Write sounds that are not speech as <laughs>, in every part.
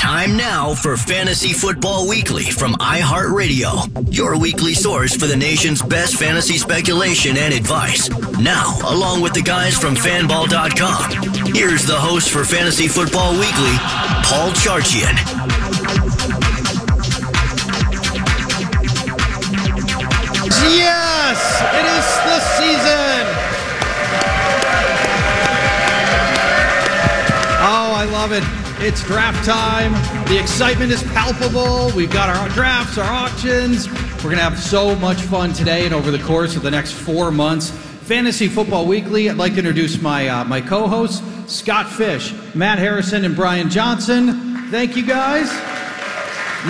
Time now for Fantasy Football Weekly from iHeartRadio, your weekly source for the nation's best fantasy speculation and advice. Now, along with the guys from fanball.com, here's the host for Fantasy Football Weekly, Paul Charchian. Yes, it is the season. Oh, I love it. It's draft time. The excitement is palpable. We've got our drafts, our auctions. We're going to have so much fun today and over the course of the next four months. Fantasy Football Weekly. I'd like to introduce my uh, my co-hosts, Scott Fish, Matt Harrison, and Brian Johnson. Thank you guys.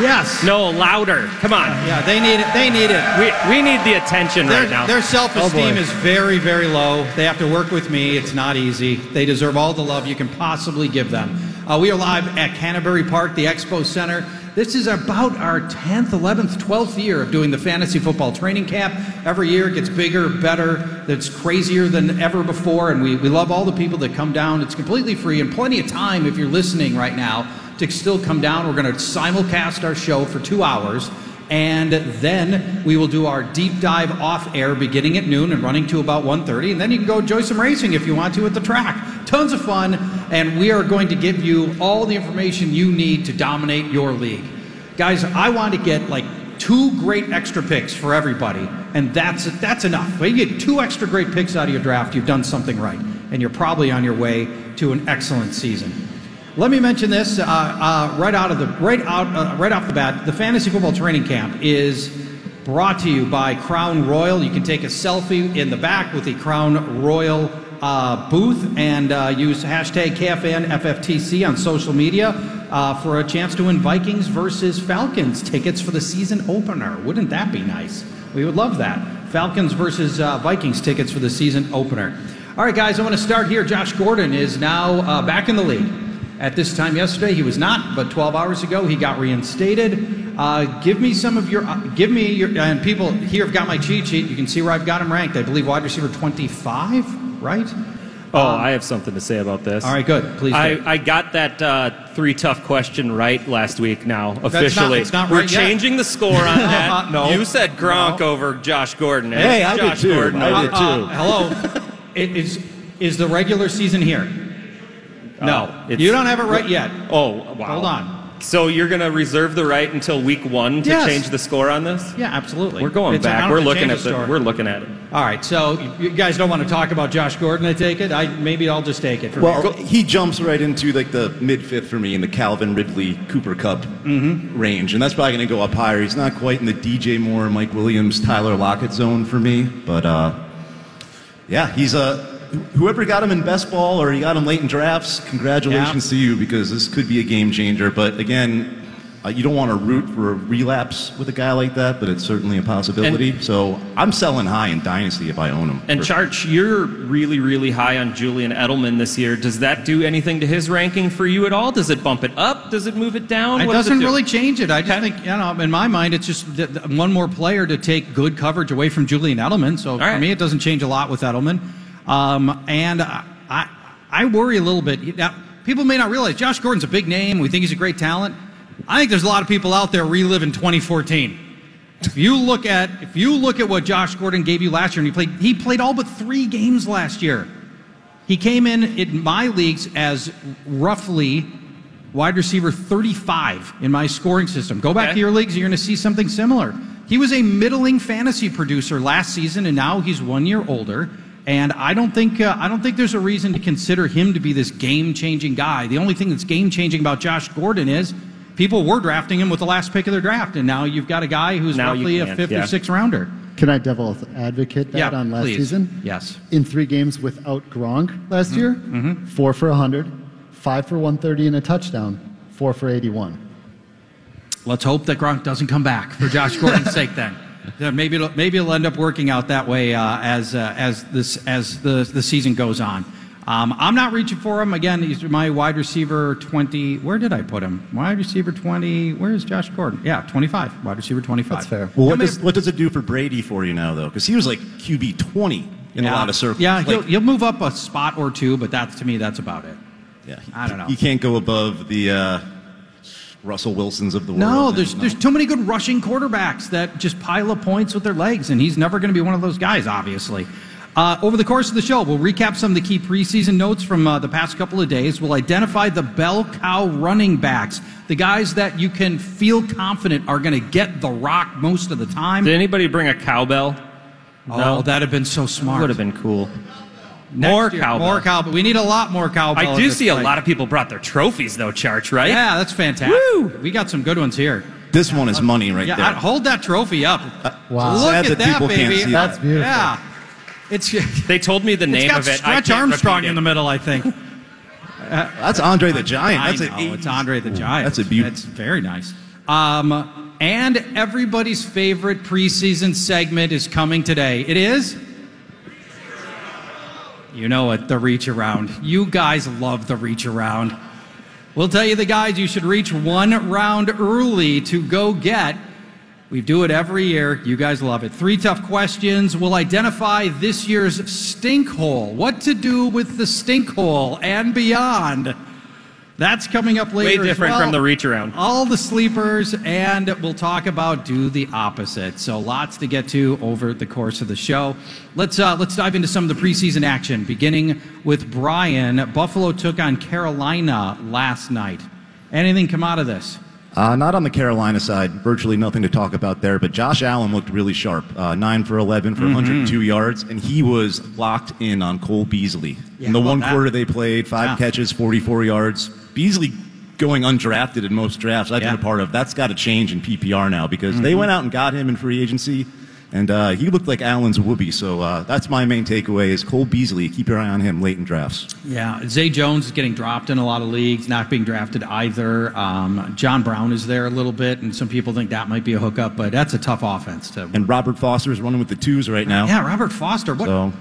Yes. No, louder. Come on. Yeah, they need it. They need it. We, we need the attention Their, right now. their self-esteem Oh, is very, very low. They have to work with me. It's not easy. They deserve all the love you can possibly give them. Uh, we are live at Canterbury Park, the Expo Center. This is about our 10th, 11th, 12th year of doing the fantasy football training camp. Every year it gets bigger, better, it's crazier than ever before, and we, we love all the people that come down. It's completely free and plenty of time if you're listening right now to still come down. We're going to simulcast our show for two hours. And then we will do our deep dive off air beginning at noon and running to about 1.30. And then you can go enjoy some racing if you want to at the track. Tons of fun. And we are going to give you all the information you need to dominate your league. Guys, I want to get like two great extra picks for everybody. And that's, that's enough. When you get two extra great picks out of your draft, you've done something right. And you're probably on your way to an excellent season. Let me mention this uh, uh, right out of the right out uh, right off the bat. The fantasy football training camp is brought to you by Crown Royal. You can take a selfie in the back with the Crown Royal uh, booth and uh, use hashtag KFN FFTC on social media uh, for a chance to win Vikings versus Falcons tickets for the season opener. Wouldn't that be nice? We would love that. Falcons versus Vikings tickets for the season opener. All right, guys, I want to start here. Josh Gordon is now back in the league. At this time yesterday, he was not, but 12 hours ago, he got reinstated. Uh, give me some of your, uh, give me your, and people here have got my cheat sheet. You can see where I've got him ranked. I believe wide receiver 25, right? Oh, I have something to say about this. All right, good. Please. do. I, I got that uh, three tough question right last week now, officially. it's not We're right yet. changing the score on that. <laughs> No. You said Gronk over Josh Gordon. Hey, it's I did too. Gordon I did too. Uh, hello. It is is the regular season here? No, Uh, it's- you don't have it right yet. Oh, wow. Hold on. So you're going to reserve the right until week one to Yes. change the score on this? Yeah, absolutely. We're going It's an back. honor We're to looking change at the the. story. We're looking at it. All right, so you guys don't want to talk about Josh Gordon, I take it? I maybe I'll just take it. From Well, here. he jumps right into like the mid fifth for me in the Calvin Ridley Cooper Kupp range, and that's probably going to go up higher. He's not quite in the DJ Moore, Mike Williams, Tyler Lockett zone for me, but uh, yeah, he's a. Whoever got him in best ball or he got him late in drafts, congratulations to you because this could be a game changer. But again, uh, you don't want to root for a relapse with a guy like that, but it's certainly a possibility. so I'm selling high in Dynasty if I own him. And For- Charch, you're really, really high on Julian Edelman this year. Does that do anything to his ranking for you at all? Does it bump it up? Does it move it down? It What does doesn't do? really change it. I just think, you know, in my mind, it's just th- th- one more player to take good coverage away from Julian Edelman. So for me, it doesn't change a lot with Edelman. Um, and I, I, worry a little bit. Now, people may not realize Josh Gordon's a big name. We think he's a great talent. I think there's a lot of people out there reliving 2014. If you look at if you look at what Josh Gordon gave you last year, and he played he played all but three games last year. He came in in my leagues as roughly wide receiver 35 in my scoring system. Go back Okay. to your leagues, you're going to see something similar. He was a middling fantasy producer last season, and now he's one year older. And I don't think uh, I don't think there's a reason to consider him to be this game-changing guy. The only thing that's game-changing about Josh Gordon is people were drafting him with the last pick of their draft, and now you've got a guy who's Now roughly a fifth yeah. or sixth rounder. Can I devil advocate that Yeah, on last please. season? Yes. In three games without Gronk last year, four for 100, five for 130 and a touchdown, four for 81. Let's hope that Gronk doesn't come back for Josh Gordon's <laughs> sake. Then, Then maybe it'll, maybe it'll end up working out that way uh, as uh, as this as the the season goes on. Um, I'm not reaching for him again. He's my wide receiver 20. Where did I put him? Wide receiver 20. Where is Josh Gordon? Yeah, 25. Wide receiver 25. That's fair. Well, what does, what does it do for Brady for you now, though? Because he was like QB 20 in a Yeah. lot of circles. Yeah, Like, he'll, he'll move up a spot or two, but that's to me that's about it. yeah, I don't know. You can't go above the uh, Russell Wilsons of the world. No, there's there's too many good rushing quarterbacks that just pile up points with their legs, and he's never going to be one of those guys, obviously. Uh, over the course of the show, we'll recap some of the key preseason notes from uh, the past couple of days. We'll identify the bell cow running backs, the guys that you can feel confident are going to get the rock most of the time. Did anybody bring a cowbell? Oh, that'd have been so smart. Would have been cool. Next more year, cowbell. More cowbell. We need a lot more cowbell. I do this see a point. lot of people brought their trophies though, Charch, right? Yeah, that's fantastic. We got some good ones here. This one is money right yeah, there. I- hold that trophy up. Wow. Look Sad at that that, people can't baby. see That's that. beautiful. Yeah. It's <laughs> They told me the name of it. I Stretch can't Armstrong in the middle, I think. <laughs> That's Andre the Giant. That's I an know, it's Andre the Giant. That's a beauty. It's very nice. Um, and everybody's favorite preseason segment is coming today. It is. You know it, the reach around. You guys love the reach around. We'll tell you the guys you should reach one round early to go get. We do it every year. You guys love it. Three tough questions. We'll identify this year's stink hole. What to do with the stink hole and beyond. That's coming up Way later. as different well. from the reach around. All the sleepers, and we'll talk about do the opposite. So lots to get to over the course of the show. Let's uh, let's dive into some of the preseason action, beginning with Brian. Buffalo took on Carolina last night. Anything come out of this? Uh, not on the Carolina side. Virtually nothing to talk about there. But Josh Allen looked really sharp. Uh, nine for 11 Mm-hmm. for 102 yards, and he was locked in on Cole Beasley. Yeah, in the one that? quarter they played, five Yeah. catches, 44 yards. Beasley going undrafted in most drafts I've Yeah. been a part of. That's got to change in PPR now because they Mm-hmm. went out and got him in free agency. And uh, he looked like Allen's whoopee. So uh, that's my main takeaway is Cole Beasley. Keep your eye on him late in drafts. Yeah, Zay Jones is getting dropped in a lot of leagues, not being drafted either. Um, John Brown is there a little bit, and some people think that might be a hookup, but that's a tough offense to. And Robert Foster is running with the twos right now. yeah, Robert Foster. What? So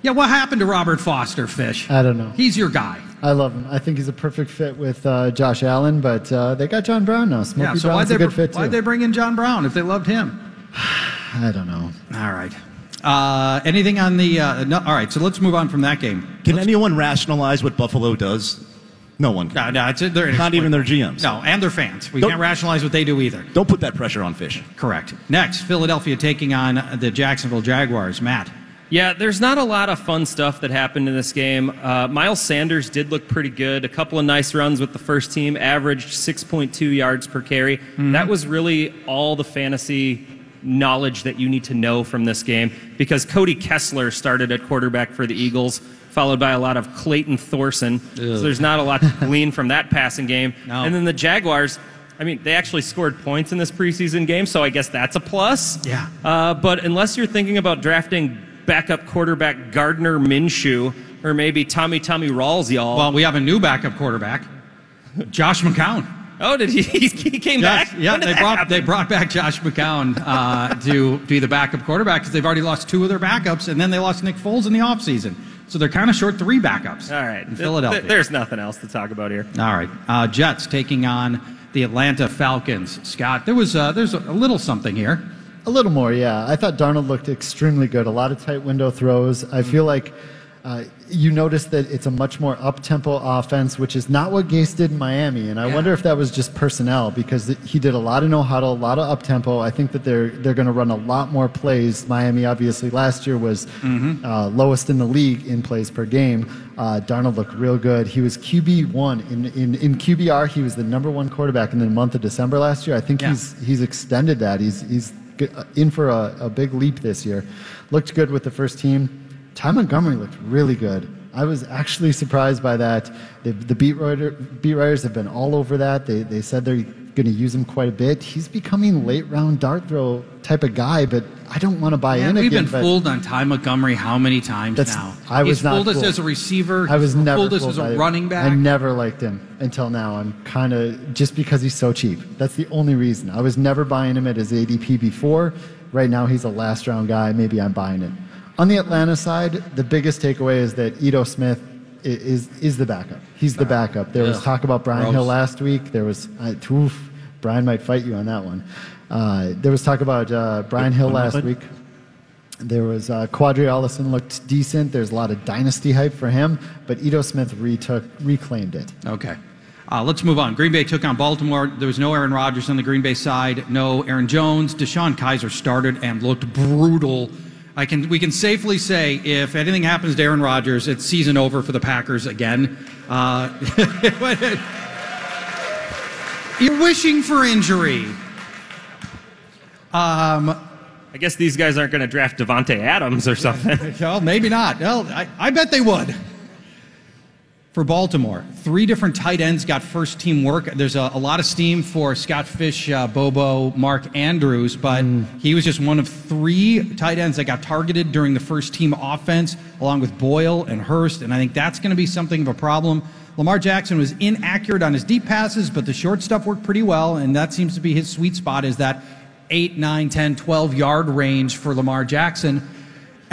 Yeah, what happened to Robert Foster, Fish? I don't know. He's your guy. I love him. I think he's a perfect fit with uh, Josh Allen, but uh, they got John Brown now. Smokey yeah, so why'd Brown's they, a good fit too. why'd they bring in John Brown if they loved him? <sighs> I don't know. All right. Uh, anything on the? Uh, no, all right, so let's move on from that game. Can anyone rationalize what Buffalo does? No one No, no, it's, they're Not even their GMs. No, and their fans. We Don't- can't rationalize what they do either. Don't put that pressure on Fish. Correct. Next, Philadelphia taking on the Jacksonville Jaguars. Matt. Yeah, there's not a lot of fun stuff that happened in this game. Uh, Miles Sanders did look pretty good. A couple of nice runs with the first team, averaged 6.2 yards per carry. That was really all the fantasy knowledge that you need to know from this game because Cody Kessler started at quarterback for the Eagles, followed by a lot of Clayton Thorson. So there's not a lot to <laughs> glean from that passing game. No. And then the Jaguars. I mean, they actually scored points in this preseason game, so I guess that's a plus. Yeah. Uh, but unless you're thinking about drafting backup quarterback Gardner Minshew or maybe Tommy Tommy Rawls, y'all. Well, we have a new backup quarterback, Josh McCown. oh, did he? <laughs> He came back. yeah, they brought happen? they brought back Josh McCown uh, to be the backup quarterback because they've already lost two of their backups, and then they lost Nick Foles in the offseason. So they're kind of short three backups. All right, in Philadelphia. th- there's nothing else to talk about here. All right, uh, Jets taking on the Atlanta Falcons. Scott, there was uh, there's a, a little something here. A little more, yeah. I thought Darnold looked extremely good. A lot of tight window throws. I feel like Uh, you notice that it's a much more up-tempo offense, which is not what Gase did in Miami. And I wonder if that was just personnel because he did a lot of no huddle, a lot of up-tempo. I think that they're they're going to run a lot more plays. Miami obviously last year was uh, lowest in the league in plays per game. Uh, Darnold looked real good. He was QB one in, in in QBR. He was the number one quarterback in the month of December last year. I think Yeah. he's he's extended that. He's he's in for a, a big leap this year. Looked good with the first team. Ty Montgomery looked really good. I was actually surprised by that. The, the beat, writer, beat writers have been all over that. They, they said they're going to use him quite a bit. He's becoming late round dart throw type of guy, but I don't want to buy Man, in we've again. been fooled on Ty Montgomery how many times now? I was He's not fooled us as a receiver. I was never fooled us as a running back. I never liked him until now. I'm kind of just because he's so cheap. That's the only reason. I was never buying him at his ADP before. Right now, he's a last round guy. Maybe I'm buying it. On the Atlanta side, the biggest takeaway is that Ito Smith is is the backup. He's the backup. There was talk about Brian Gross. Hill last week. There was uh, oof, Brian might fight you on that one. Uh, there was talk about uh, Brian Hill last week. There was uh, Qadree Ollison looked decent. There's a lot of dynasty hype for him, but Ito Smith retook reclaimed it. Okay. Uh, let's move on. Green Bay took on Baltimore. There was no Aaron Rodgers on the Green Bay side, no Aaron Jones. DeShone Kizer started and looked brutal. I can, we can safely say if anything happens to Aaron Rodgers, it's season over for the Packers again. Uh, <laughs> you're wishing for injury. Um, I guess these guys aren't going to draft Davante Adams or something. <laughs> Well, maybe not. Well, I, I bet they would. For Baltimore, three different tight ends got first team work. There's a, a lot of steam for Scott Fish, uh, Bobo, Mark Andrews, but he was just one of three tight ends that got targeted during the first team offense, along with Boyle and Hurst. And I think that's going to be something of a problem. Lamar Jackson was inaccurate on his deep passes, but the short stuff worked pretty well, and that seems to be his sweet spot is that 8, 9, 10, 12 yard range for Lamar Jackson.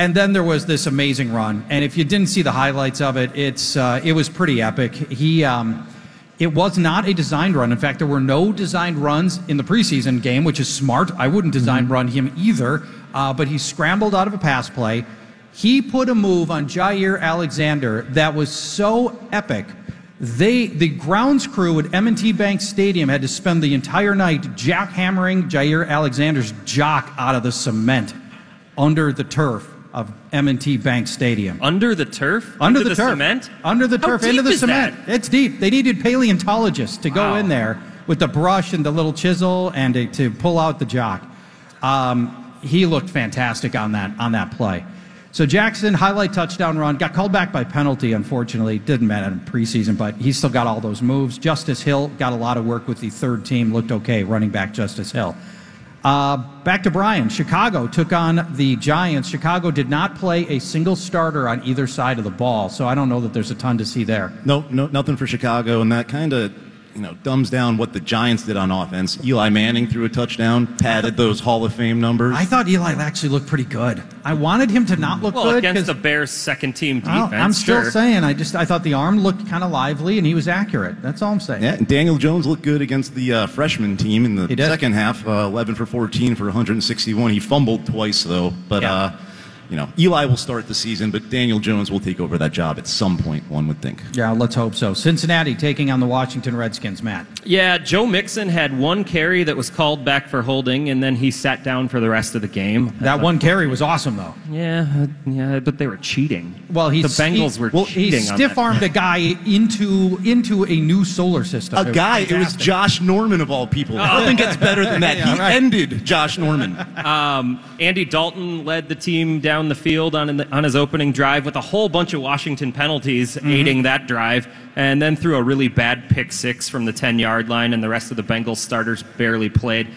And then there was this amazing run, and if you didn't see the highlights of it, it's uh, it was pretty epic. He, um, it was not a designed run. In fact, there were no designed runs in the preseason game, which is smart. I wouldn't design run him either. Uh, but he scrambled out of a pass play. He put a move on Jaire Alexander that was so epic. They, the grounds crew at M&T Bank Stadium had to spend the entire night jackhammering Jaire Alexander's jock out of the cement under the turf of M&T Bank Stadium. Under the turf? Under, the, turf. cement? Under the How turf, into the cement. that? It's deep. They needed paleontologists to go Wow. in there with the brush and the little chisel and to, to pull out the jock. Um, he looked fantastic on that on that play. So Jackson highlight touchdown run got called back by penalty. Unfortunately, didn't matter in preseason, but he still got all those moves. Justice Hill got a lot of work with the third team. Looked okay running back Justice Hill. Uh, back to Brian. Chicago took on the Giants. Chicago did not play a single starter on either side of the ball, so I don't know that there's a ton to see there. No, no, nothing for Chicago, and that kind of, you know, dumbs down what the Giants did on offense. Eli Manning threw a touchdown, padded those Hall of Fame numbers. I thought Eli actually looked pretty good. I wanted him to not look Well, good against 'cause- the Bears' second team Well, defense. I'm still sure. saying I just I thought the arm looked kind of lively and he was accurate. That's all I'm saying. yeah, and Daniel Jones looked good against the uh, freshman team in the second half. Uh, 11 for 14 for 161. He fumbled twice though, but Yeah. uh, you know, Eli will start the season, but Daniel Jones will take over that job at some point. One would think. Yeah, let's hope so. Cincinnati taking on the Washington Redskins, Matt. Yeah, Joe Mixon had one carry that was called back for holding, and then he sat down for the rest of the game. That one carry was awesome though. Yeah, uh, yeah, but they were cheating. Well, he's the Bengals he, were well, cheating. He stiff armed a guy into into a new solar system. A It guy, it was. Josh Norman of all people. Nothing gets better than that. <laughs> Yeah, he right. ended Josh Norman. Andy Dalton led the team down the field on on his opening drive with a whole bunch of Washington penalties Mm-hmm. aiding that drive, and then threw a really bad pick six from the ten yard line, and the rest of the Bengals starters barely played.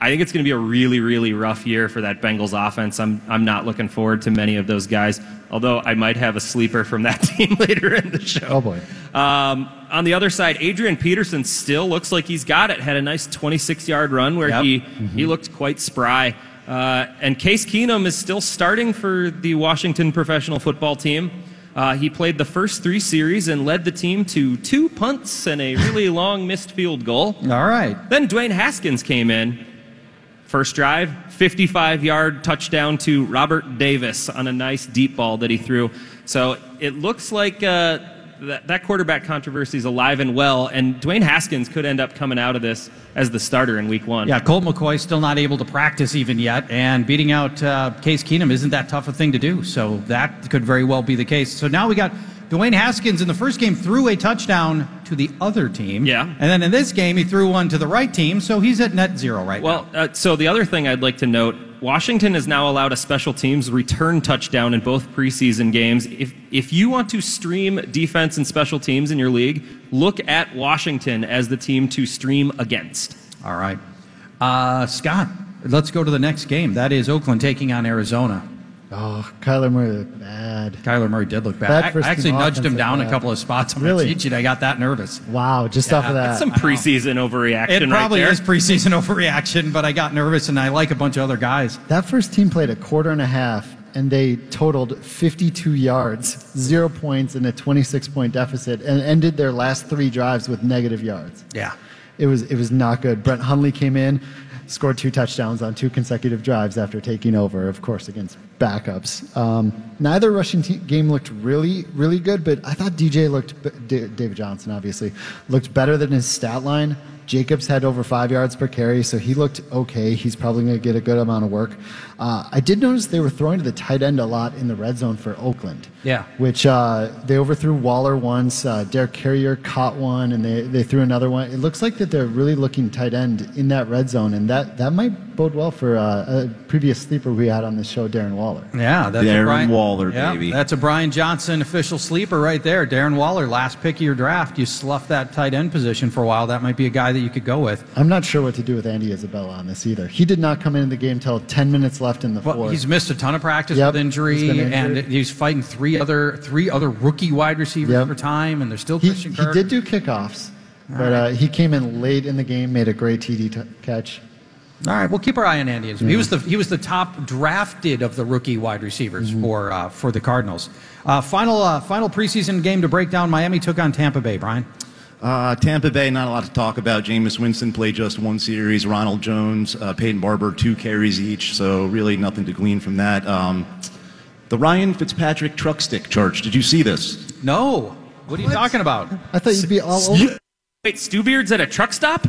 I think it's going to be a really, really rough year for that Bengals offense. I'm, I'm not looking forward to many of those guys, although I might have a sleeper from that <laughs> team later in the show. Oh boy. Um, on the other side, Adrian Peterson still looks like he's got it. Had a nice 26 yard run where Yep. he, he looked quite spry. Uh, and Case Keenum is still starting for the Washington professional football team. Uh, he played the first three series and led the team to two punts and a really <laughs> long missed field goal. All right. Then Dwayne Haskins came in. First drive, 55 yard touchdown to Robert Davis on a nice deep ball that he threw. So it looks like uh, that, that quarterback controversy is alive and well, and Dwayne Haskins could end up coming out of this as the starter in week one. Yeah, Colt McCoy still not able to practice even yet, and beating out uh, Case Keenum isn't that tough a thing to do. So that could very well be the case. So now we got Dwayne Haskins in the first game threw a touchdown to the other team. Yeah. And then in this game, he threw one to the right team, so he's at net zero right Well, now. uh, so the other thing I'd like to note Washington has now allowed a special teams return touchdown in both preseason games. If, if you want to stream defense and special teams in your league, look at Washington as the team to stream against. All right. Uh, Scott, let's go to the next game. That is Oakland taking on Arizona. Oh, Kyler Murray looked bad. Kyler Murray did look bad. Bad I- actually nudged him down looked a couple of spots on Really? my cheat sheet. I got that nervous. Wow, just off of that. That's some preseason overreaction It probably right there. is preseason <laughs> overreaction, but I got nervous and I like a bunch of other guys. That first team played a quarter and a half, and they totaled 52 yards, zero points, and a 26 point deficit, and ended their last three drives with negative yards. Yeah. It was it was not good. Brett Hundley came in, scored two touchdowns on two consecutive drives after taking over, of course, against backups. Um, neither rushing te- game looked really really good, but I thought DJ looked David Johnson obviously looked better than his stat line. Jacobs had over five yards per carry, so he looked okay. He's probably going to get a good amount of work. Uh, I did notice they were throwing to the tight end a lot in the red zone for Oakland. Yeah. Which uh, they overthrew Waller once. Uh, Derek Carrier caught one, and they, they threw another one. It looks like that they're really looking tight end in that red zone, and that, that might bode well for uh, a previous sleeper we had on the show, Darren Waller. Yeah, that's a Darren Brian, Waller, yeah, baby. That's a Brian Johnson official sleeper right there. Darren Waller, last pick of your draft. You sloughed that tight end position for a while. That might be a guy that you could go with. I'm not sure what to do with Andy Isabella on this either. He did not come into the game until 10 minutes left in the Well, fourth. he's missed a ton of practice Yep, with injury, he's and he's fighting three other three other rookie wide receivers Yep. for time, and there's still he, Christian he did do kickoffs, but uh, he came in late in the game, made a great TD t- catch. All right, we'll keep our eye on Andy. He was the he was the top drafted of the rookie wide receivers for uh, for the Cardinals. Uh, final uh, final preseason game to break down. Miami took on Tampa Bay. Brian. Uh, Tampa Bay, not a lot to talk about. Jameis Winston played just one series. Ronald Jones, uh, Peyton Barber, two carries each. So really nothing to glean from that. Um, the Ryan Fitzpatrick truck stick charge. Did you see this? No. What are you talking about? I thought you'd be all over. Wait, Stu Beard's at a truck stop?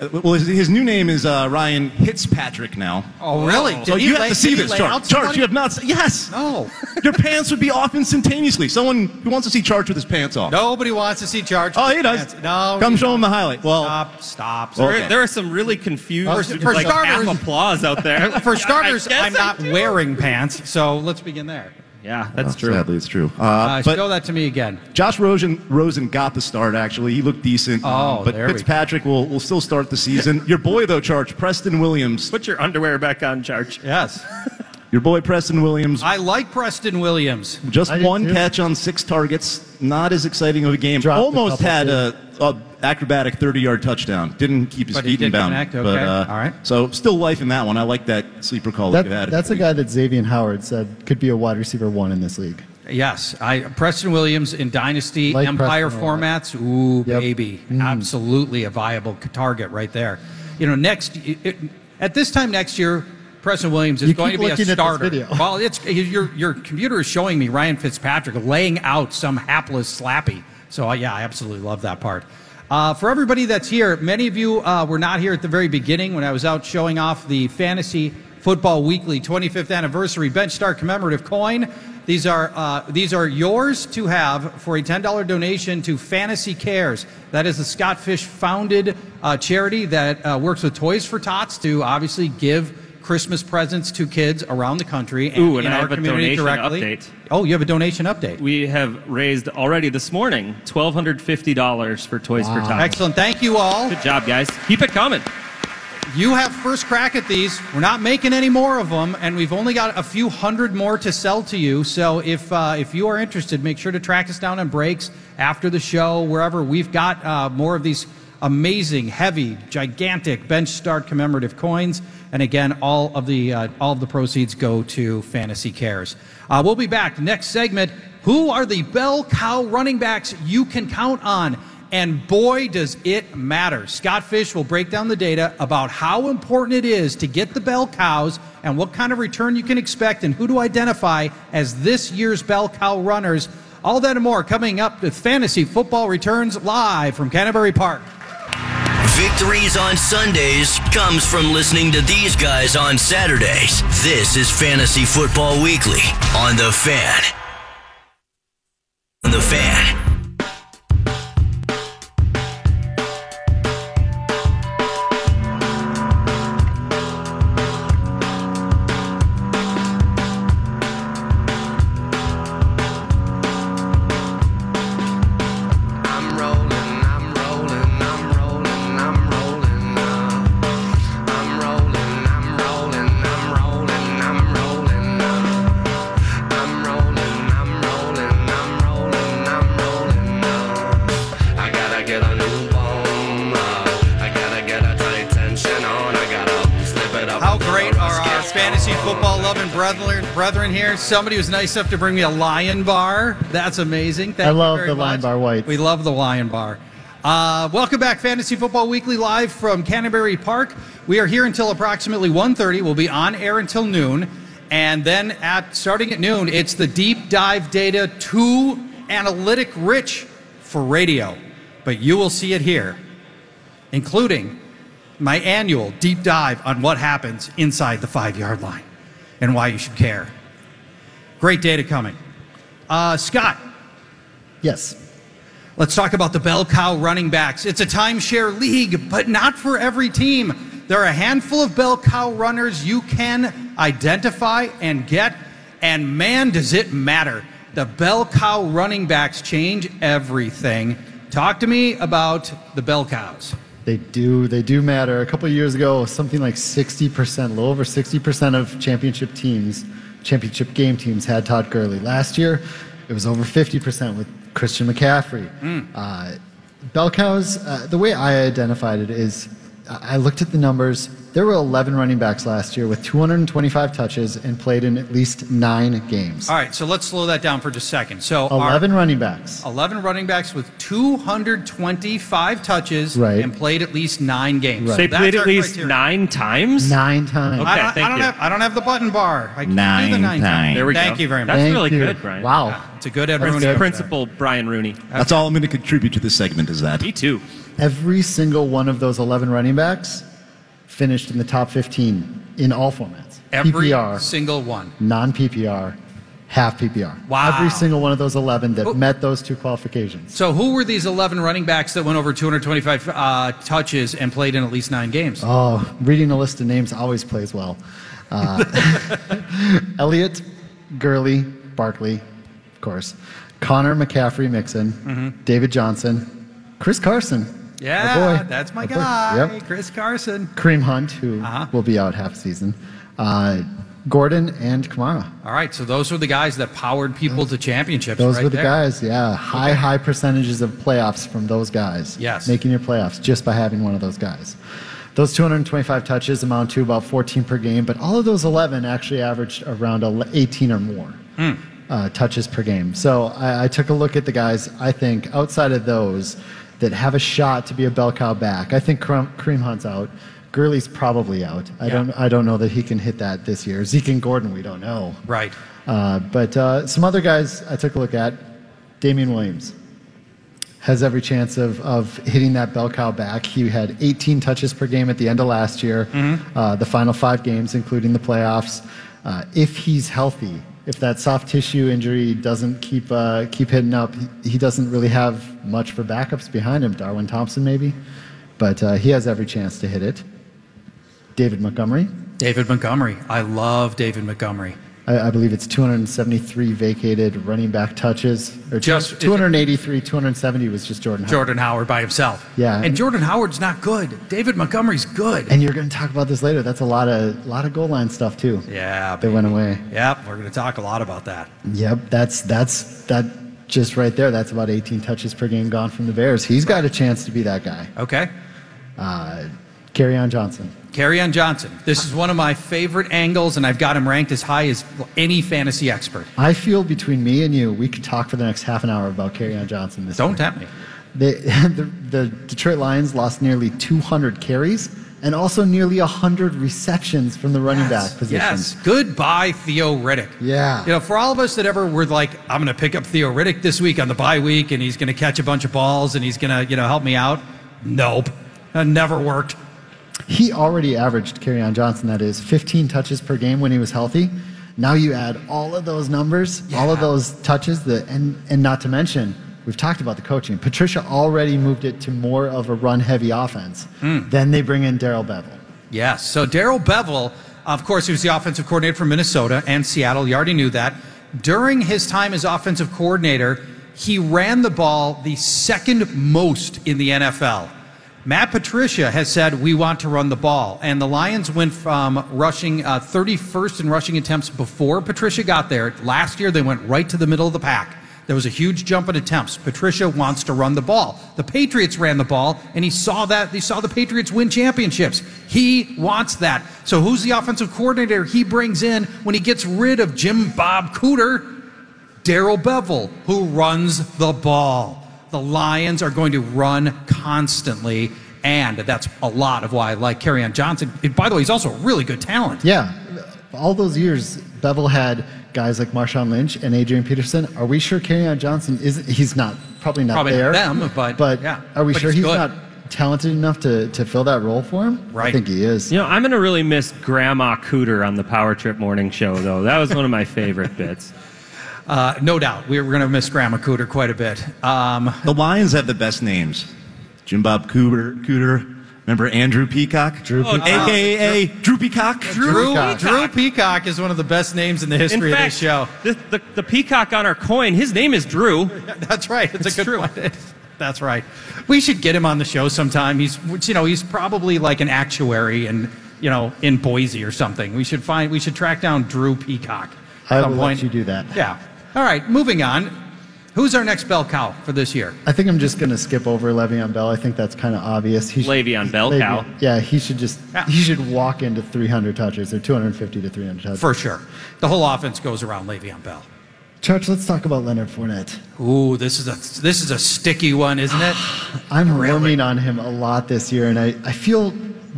Uh, well, his, his new name is uh, Ryan Hitzpatrick now. Oh, really? So Did you lay- have to see this lay chart. Charch, you have not. se- Yes. No. <laughs> Your pants would be off instantaneously. Someone who wants to see Charch with his pants off. Nobody wants to see Charch. Oh, he does. No. Come show him don't. the highlight. Well, Stop. Stop. Well, There, Okay. there are some really confused, For- for like starters- half applause out there. <laughs> For starters, I guess I'm not wearing pants, so let's begin there. Yeah, that's true. Sadly, it's true. Uh, Uh, but show that to me again. Josh Rosen, Rosen got the start, actually. He looked decent. Oh, but there we go. Fitzpatrick will, will still start the season. Your boy, though, Charch, Preston Williams. Put your underwear back on, Charch. Yes. <laughs> Your boy, Preston Williams, I like Preston Williams. just I one catch on six targets. Not as exciting of a game. Dropped Almost couple, had too. a, a acrobatic 30 yard touchdown. Didn't keep his But he feet in did bound. connect, But, uh, All right. So still life in that one. I like that sleeper call that, That, you had. that's a guy that Xavien Howard said could be a wide receiver one in this league. Yes, I Preston Williams in Dynasty Like Empire Preston a lot. formats. Ooh, Yep. baby, Mm. absolutely a viable target right there. You know, next it, it- at this time next year, Preston Williams is You going to be a looking at this starter. <laughs> Well, it's your your computer is showing me Ryan Fitzpatrick laying out some hapless slappy. So uh, yeah, I absolutely love that part. Uh, for everybody that's here, many of you uh, were not here at the very beginning when I was out showing off the Fantasy Football Weekly 25th anniversary bench star commemorative coin. These are uh, these are yours to have for a ten dollar donation to Fantasy Cares. That is the Scott Fish founded uh, charity that uh, works with Toys for Tots to obviously give Christmas presents to kids around the country and Ooh, and in I our have a community donation directly. update. Oh, you have a donation update. We have raised already this morning twelve hundred fifty dollars for Toys for Tots. Excellent. Thank you all. Good job, guys. Keep it coming. You have first crack at these. We're not making any more of them, and we've only got a few hundred more to sell to you. So if uh, if you are interested, make sure to track us down on breaks after the show, wherever. We've got uh, more of these amazing, heavy, gigantic bench start commemorative coins. And again, all of the uh, all of the proceeds go to Fantasy Cares. Uh, we'll be back next segment. Who are the bell cow running backs you can count on? and boy, does it matter. Scott Fish will break down the data about how important it is to get the bell cows and what kind of return you can expect and who to identify as this year's bell cow runners. All that and more coming up with Fantasy Football Returns live from Canterbury Park. Victories on Sundays comes from listening to these guys on Saturdays. This is Fantasy Football Weekly on The Fan. On The Fan. Brethren, brethren here? Somebody was nice enough to bring me a lion bar. That's amazing. Thank I love the Lion. Bar Whites. We love the lion bar. Uh, welcome back, Fantasy Football Weekly, live from Canterbury Park. We are here until approximately 1.30. We'll be on air until noon. And then at starting at noon, it's the deep dive data too analytic rich for radio. But you will see it here, including my annual deep dive on what happens inside the five yard line and why you should care. Great data coming. Uh, Scott, Yes. let's talk about the bell cow running backs. It's a timeshare league, but not for every team. There are a handful of bell cow runners you can identify and get, and man, does it matter. The bell cow running backs change everything. Talk to me about the bell cows. They do. They do matter. A couple of years ago, something like 60%, a little over 60% of championship teams, championship game teams, had Todd Gurley. Last year, it was over 50% with Christian McCaffrey. Uh, bell cows. Uh, the way I identified it is, I looked at the numbers. There were 11 running backs last year with 225 touches and played in at least nine games. All right, so let's slow that down for just a second. So, 11 running backs. 11 running backs with 225 touches Right. and played at least nine games. Right. So They That's played at least criteria. nine times. Nine times. Okay. I don't, thank I don't you. have I don't have the button bar. I can't do the Nine nine times. There we go. Thank you very much. That's Thank really you. good, Brian. Wow. It's a good Ed That's Rooney. good. over there. Principal Brian Rooney. That's all I'm going to contribute to this segment is that. Me too. Every single one of those 11 running backs finished in the top 15 in all formats. Every PPR, single one. non PPR, half PPR. Wow. Every single one of those 11 that Oh. met those two qualifications. So who were these 11 running backs that went over 225 uh, touches and played in at least nine games? Oh, reading a list of names always plays well. Uh, <laughs> Elliott, Gurley, Barkley, of course. Conner McCaffrey Mixon, David Johnson, Chris Carson. Yeah, boy. that's my Our guy, Yep. Chris Carson. Kareem Hunt, who Uh-huh. will be out half season. Uh, Gordon and Kamara. All right, so those were the guys that powered people to championships. Those right were the there. guys, yeah. High, high percentages of playoffs from those guys. Yes. Making your playoffs just by having one of those guys. Those 225 touches amount to about 14 per game, but all of those 11 actually averaged around 18 or more Hmm. uh, touches per game. So I, I took a look at the guys, I think, outside of those that have a shot to be a bell cow back. I think Kareem Kareem Hunt's out. Gurley's probably out. I Yeah. don't. I don't know that he can hit that this year. Zeke and Gordon, we don't know. Right. Uh, but uh, some other guys I took a look at. Damien Williams has every chance of, of hitting that bell cow back. He had 18 touches per game at the end of last year, uh, the final five games, including the playoffs. Uh, if he's healthy, if that soft tissue injury doesn't keep uh, keep hitting up, he, doesn't really have much for backups behind him. Darwin Thompson, maybe, but uh, he has every chance to hit it. David Montgomery, David Montgomery. I love David Montgomery. I, I believe it's 273 vacated running back touches, or Just- 283, 270 was just Jordan. Howard. Jordan Howard by himself. Yeah. And Jordan Howard's not good. David Montgomery's good. And you're going to talk about this later. That's a lot of lot of goal line stuff too. yeah. They went away. Yep, we're going to talk a lot about that. Yep, that's that's that just right there. That's about 18 touches per game gone from the Bears. He's got a chance to be that guy. Okay. Uh, Kerryon Johnson. On Johnson. This is one of my favorite angles, and I've got him ranked as high as any fantasy expert. I feel between me and you, we could talk for the next half an hour about on Johnson. This Don't year. tempt me. They, <laughs> the, the Detroit Lions lost nearly 200 carries and also nearly 100 receptions from the running back position. Yes. Goodbye, Theo Riddick. Yeah. You know, for all of us that ever were like, I'm going to pick up Theo Riddick this week on the bye week and he's going to catch a bunch of balls and he's going to, you know, help me out. Nope. That never worked. He already averaged, on Johnson, that is, 15 touches per game when he was healthy. Now you add all of those numbers, all of those touches, that, and, and not to mention, we've talked about the coaching. Patricia already moved it to more of a run heavy offense. Hmm. Then they bring in Darrell Bevell. Yes. So Darrell Bevell, of course, he was the offensive coordinator for Minnesota and Seattle. You already knew that. During his time as offensive coordinator, he ran the ball the second most in the NFL. Matt Patricia has said, We want to run the ball. And the Lions went from rushing uh, 31st in rushing attempts before Patricia got there. Last year, they went right to the middle of the pack. There was a huge jump in attempts. Patricia wants to run the ball. The Patriots ran the ball, and he saw that. He saw the Patriots win championships. He wants that. So who's the offensive coordinator he brings in when he gets rid of Jim Bob Cooter? Darrell Bevell, who runs the ball. The Lions are going to run constantly, and that's a lot of why I like on Johnson. And by the way, he's also a really good talent. Yeah, all those years, Bevell had guys like Marshawn Lynch and Adrian Peterson. Are we sure on Johnson is He's not probably not Probably not there. them, but- but yeah. are we But sure he's he's, not talented enough to, to fill that role for him? Right. I think he is. You know, I'm going to really miss Grandma Cooter on the Power Trip Morning Show, though. That was one of my favorite bits. Uh, no doubt. We're, we're going to miss Grandma Cooter quite a bit. Um, The Lions have the best names. Jim Bob Cooter. Cooter. Remember Andrew Peacock? Drew Peacock. AKA Drew Peacock. Drew, Peacock. Drew Peacock is one of the best names in the In history of fact, this show. The, the, the peacock on our coin, his name is Drew. <laughs> That's right. It's, It's a good true. point. <laughs> That's right. We should get him on the show sometime. He's, you know, he's probably like an actuary and you know in Boise or something. We should find. We should track down Drew Peacock. I at will some let you do that. Yeah. All right. Moving on. Who's our next bell cow for this year? I think I'm just going to skip over Le'Veon Bell. I think that's kind of obvious. He should- Le'Veon Bell Le'Veon- cow. Yeah, he should just Yeah. he should walk into 300 touches or 250 to 300 touches. For sure. The whole offense goes around Le'Veon Bell. Charch, let's talk about Leonard Fournette. Ooh, this is a this is a sticky one, isn't it? <sighs> I'm warming on him a lot this year, and I, I feel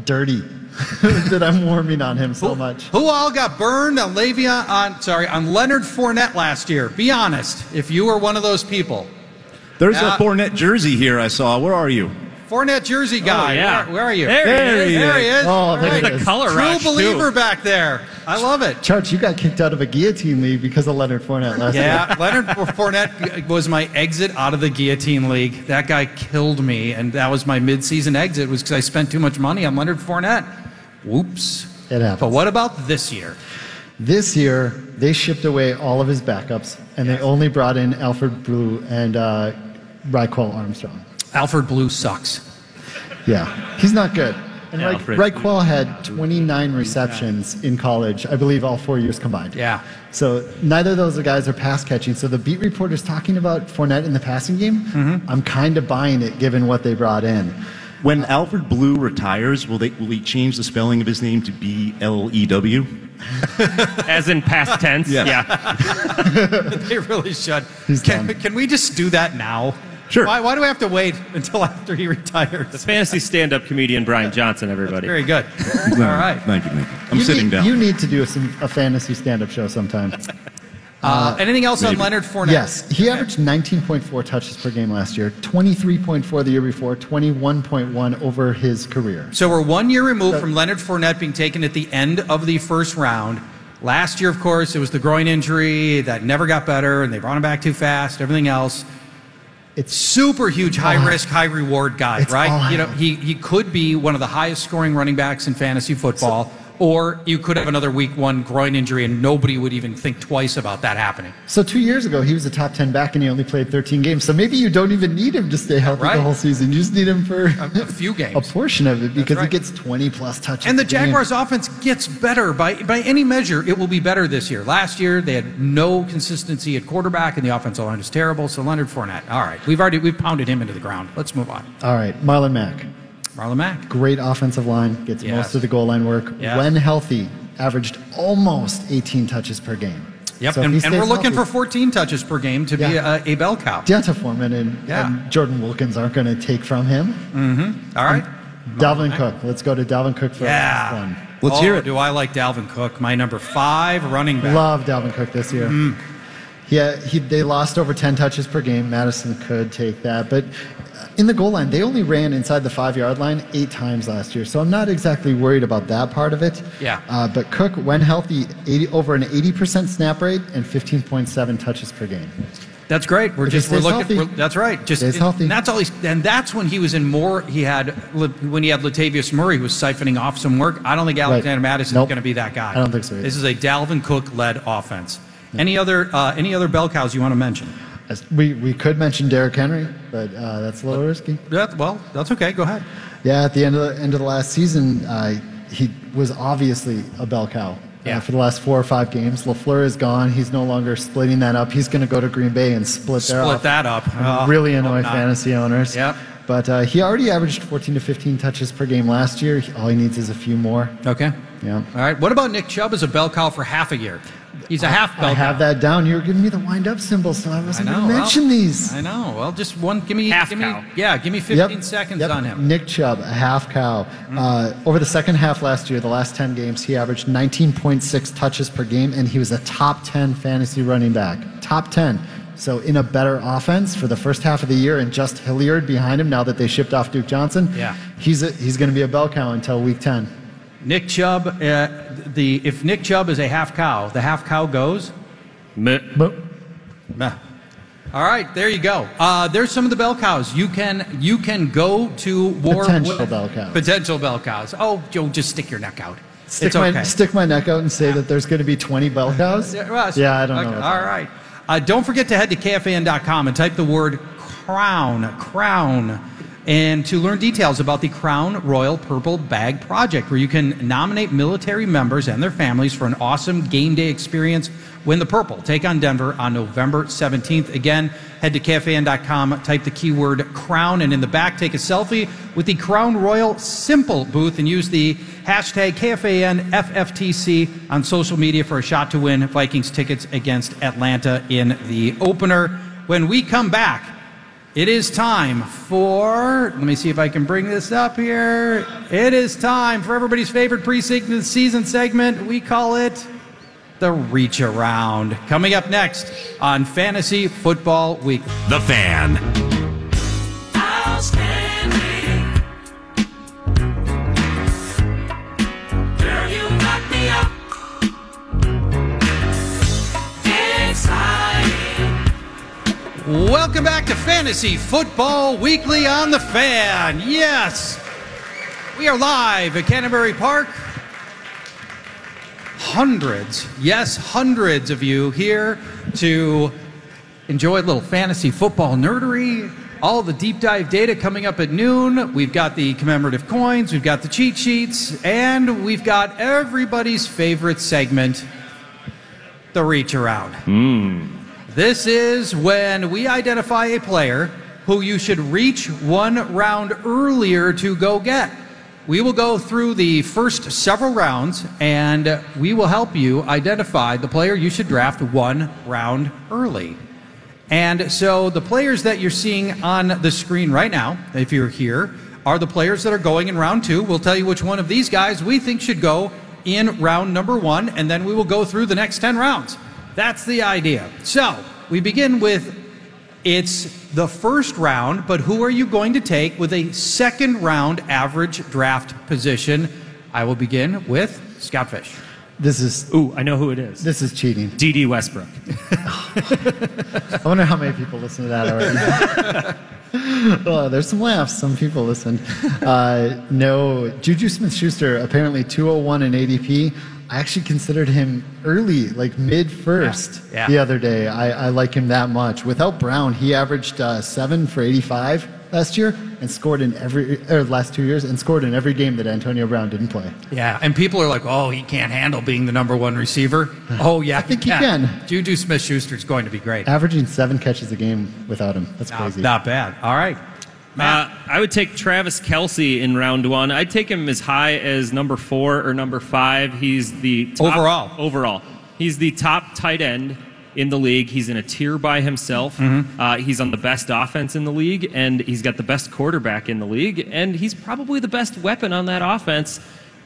dirty <laughs> that I'm warming on him so much. Who all got burned on Le'Veon on sorry on Leonard Fournette last year? Be honest. If you were one of those people, There's Yeah. a Fournette jersey here I saw. Where are you? Fournette jersey guy. Oh, yeah. where, where are you? There he There is. he There he is. Oh, All there he right. is. The color True rush, too. believer back there. I love it. Charch, you got kicked out of a guillotine league because of Leonard Fournette last Yeah, year. Yeah, <laughs> Leonard Fournette was my exit out of the guillotine league. That guy killed me, and that was my midseason exit. Was because I spent too much money on Leonard Fournette. Whoops. It happens. But what about this year? This year, they shipped away all of his backups, and they only brought in Alfred Blue and uh, Ryquell Armstrong. Alfred Blue sucks. Yeah, he's not good. And Ra- Alfred. Ryquell had 29 receptions in college, I believe all four years combined. Yeah. So neither of those guys are pass catching. So the beat reporters talking about Fournette in the passing game, Mm-hmm. I'm kind of buying it given what they brought in. When Alfred Blue retires, will they will he change the spelling of his name to B L E W? <laughs> As in past tense. Yes. Yeah. <laughs> <laughs> They really should. He's Can, done. can we just do that now? Sure. Why, why do we have to wait <laughs> until after he retires? The Fantasy stand up comedian Brian Johnson, everybody. Very good. All right. Thank you, thank you. I'm you sitting need, down. You need to do some, a fantasy stand-up show sometime. Uh, anything else on maybe. Leonard Fournette? Yes, he averaged 19.4 touches per game last year, 23.4 the year before, 21.1 over his career. So we're one year removed from Leonard Fournette being taken at the end of the first round. Last year, of course, it was the groin injury that never got better, and they brought him back too fast. Everything else. It's Super huge, high risk, high reward guy, right? You know, he he could be one of the highest scoring running backs in fantasy football, or you could have another week one groin injury, and nobody would even think twice about that happening. So two years ago, he was a top 10 back and he only played 13 games. So maybe you don't even need him to stay healthy Right. the whole season. You just need him for A, a few games. <laughs> a portion of it because right. he gets 20 plus touches. And the a game. Jaguars' offense gets better by by any measure. It will be better this year. Last year they had no consistency at quarterback, and the offensive line is terrible. So Leonard Fournette. All right, we've already we've pounded him into the ground. Let's move on. All right, Marlon Mack. Marlon Mack. Great offensive line, gets Yes. most of the goal line work. Yes. When healthy, averaged almost 18 touches per game. Yep, So and, and we're looking healthy- for 14 touches per game to be a, a bell cow. D'Onta Foreman and, Yeah. and Jordan Wilkins aren't going to take from him. All right. Dalvin Cook. Let's go to Dalvin Cook for Yeah. one. Let's oh, hear it. Do I like Dalvin Cook? My number five running back. Love Dalvin Cook this year. Mm-hmm. Yeah, he, they lost over 10 touches per game. Mattison could take that. But in the goal line, they only ran inside the five yard line eight times last year. So I'm not exactly worried about that part of it. Yeah. Uh, but Cook, when healthy, 80, over an 80% snap rate and 15.7 touches per game. That's great. We're If just we're looking. we're- that's right. Just Stays healthy. And that's all he's. And that's when he was in more. He had when he had Latavius Murray who was siphoning off some work. I don't think Alexander Mattison Nope. is going to be that guy. I don't think so either. This is a Dalvin Cook led offense. Any other uh, any other bell cows you want to mention? As- We, we could mention Derrick Henry, but uh, that's a little risky. Yeah, well, that's okay. Go ahead. Yeah, at the end of the end of the last season, uh, he was obviously a bell cow. Yeah. Uh, for the last four or five games, LaFleur is gone. He's no longer splitting that up. He's going to go to Green Bay and split, Split that up. Oh, really annoy fantasy owners. Yep. But uh, he already averaged 14 to 15 touches per game last year. All he needs is a few more. Okay. Yeah. All right. What about Nick Chubb as a bell cow for half a year? He's a half bell I have cow. that down. You were giving me the wind up symbol, so I I wasn't know. going to mention well, these. I know. Well, just one. Give me. Half give me. cow. Yeah. Give me 15 Yep, seconds yep. on him. Nick Chubb, a half cow. Uh, over the second half last year, the last 10 games, he averaged 19.6 touches per game, and he was a top 10 fantasy running back. Top 10. So, in a better offense for the first half of the year, and just Hilliard behind him now that they shipped off Duke Johnson, Yeah. he's, a, he's going to be a bell cow until week 10. Nick Chubb. Uh, the if Nick Chubb is a half cow, the half cow goes. Meh. But Meh. All right, there you go. Uh, there's some of the bell cows. You can you can go to war. Potential with- bell cows. Potential bell cows. Oh, Joe, just stick your neck out. stick, it's my, okay. stick my neck out and say that there's going to be 20 bell cows? Yeah, well, Yeah, I don't okay, know. about All that. right. Uh, don't forget to head to kfan.com and type the word crown, crown, and to learn details about the Crown Royal Purple Bag Project, where you can nominate military members and their families for an awesome game day experience. Win the purple. Take on Denver on November 17th. Again, head to kfan.com, type the keyword crown, and in the back, take a selfie with the Crown Royal Simple booth and use the hashtag KFANFFTC on social media for a shot to win Vikings tickets against Atlanta in the opener. When we come back, it is time for, let me see if I can bring this up here. It is time for everybody's favorite pre-season segment. We call it the Reach Around. Coming up next on Fantasy Football Week. The Fan. Fantasy Football Weekly on the Fan. Yes, we are live at Canterbury Park. Hundreds, yes, hundreds of you here to enjoy a little fantasy football nerdery. All the deep dive data coming up at noon. We've got the commemorative coins, we've got the cheat sheets, and we've got everybody's favorite segment, the reach around. Hmm. This is when we identify a player who you should reach one round earlier to go get. We will go through the first several rounds and we will help you identify the player you should draft one round early. And so the players that you're seeing on the screen right now, if you're here, are the players that are going in round two. We'll tell you which one of these guys we think should go in round number one, and then we will go through the next 10 rounds. That's the idea. So we begin with it's the first round, but who are you going to take with a second round average draft position? I will begin with Scott Fish. This is Ooh, I know who it is. this is cheating. Dede Westbrook. <laughs> I wonder how many people listen to that already. <laughs> oh, there's some laughs. Some people listened. Uh, no, Juju Smith Schuster, apparently 201 in ADP. I actually considered him early, like mid first Yeah. Yeah. the other day. I, I like him that much. Without Brown, he averaged uh, seven for 85 last year and scored in every, or last two years, and scored in every game that Antonio Brown didn't play. Yeah, and people are like, "Oh, he can't handle being the number one receiver." <laughs> Oh yeah, I think he can. Juju Smith-Schuster is going to be great. Averaging seven catches a game without him. That's crazy. not bad. All right, Uh, I would take Travis Kelce in round one. I'd take him as high as number four or number five. He's the top- Overall. Overall. He's the top tight end in the league. He's in a tier by himself. Mm-hmm. Uh, he's on the best offense in the league, and he's got the best quarterback in the league, and he's probably the best weapon on that offense.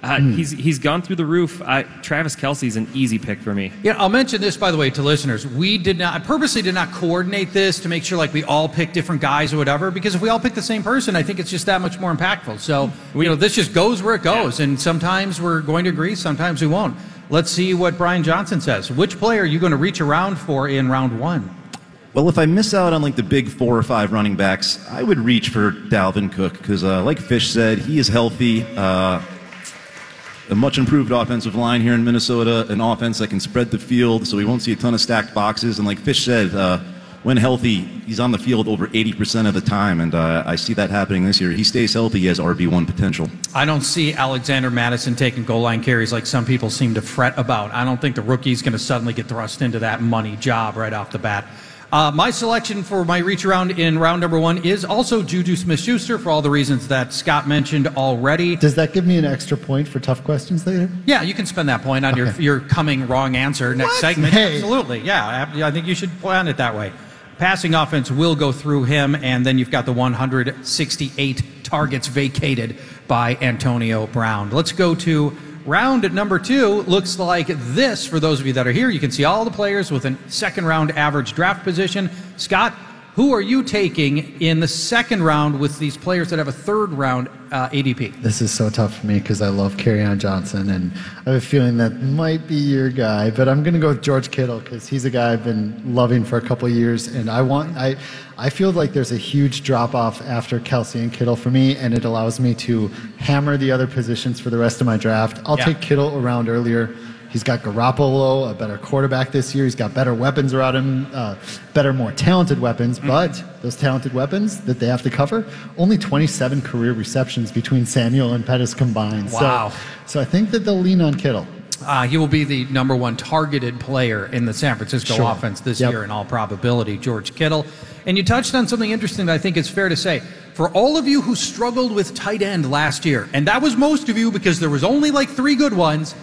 Uh, Hmm. He's he's gone through the roof. Uh, Travis Kelce's an easy pick for me. Yeah, I'll mention this by the way to listeners. We did not, I purposely did not coordinate this to make sure like we all pick different guys or whatever. Because if we all pick the same person, I think it's just that much more impactful. So you know, this just goes where it goes, and sometimes we're going to agree, sometimes we won't. Let's see what Brian Johnson says. Which player are you going to reach around for in round one? Well, if I miss out on like the big four or five running backs, I would reach for Dalvin Cook because, uh, like Fish said, he is healthy. Uh, a much improved offensive line here in Minnesota, an offense that can spread the field, so we won't see a ton of stacked boxes. And like Fish said, uh, when healthy, he's on the field over 80% of the time, and uh, I see that happening this year. He stays healthy, he has RB1 potential. I don't see Alexander Mattison taking goal line carries like some people seem to fret about. I don't think the rookie's going to suddenly get thrust into that money job right off the bat. Uh, my selection for my reach around in round number one is also Juju Smith Schuster for all the reasons that Scott mentioned already. Does that give me an extra point for tough questions later? Yeah, you can spend that point on your, your coming wrong answer next segment. Hey. Absolutely. Yeah, I I think you should plan it that way. Passing offense will go through him, and then you've got the 168 targets vacated by Antonio Brown. Let's go to round number two. Looks like this for those of you that are here. You can see all the players with a second round average draft position. Scott, who are you taking in the second round with these players that have a third round uh, ADP? This is so tough for me because I love on Johnson, and I have a feeling that might be your guy. But I'm going to go with George Kittle because he's a guy I've been loving for a couple years, and I want I I feel like there's a huge drop off after Kelce and Kittle for me, and it allows me to hammer the other positions for the rest of my draft. I'll Yeah. take Kittle around earlier. He's got Garoppolo, a better quarterback this year. He's got better weapons around him, uh, better, more talented weapons. Mm-hmm. But those talented weapons that they have to cover, only 27 career receptions between Samuel and Pettis combined. So- Wow. So, I think that they'll lean on Kittle. Uh, he will be the number one targeted player in the San Francisco Sure. offense this Yep. year, in all probability, George Kittle. And you touched on something interesting that I think it's fair to say. For all of you who struggled with tight end last year, and that was most of you because there was only like three good ones,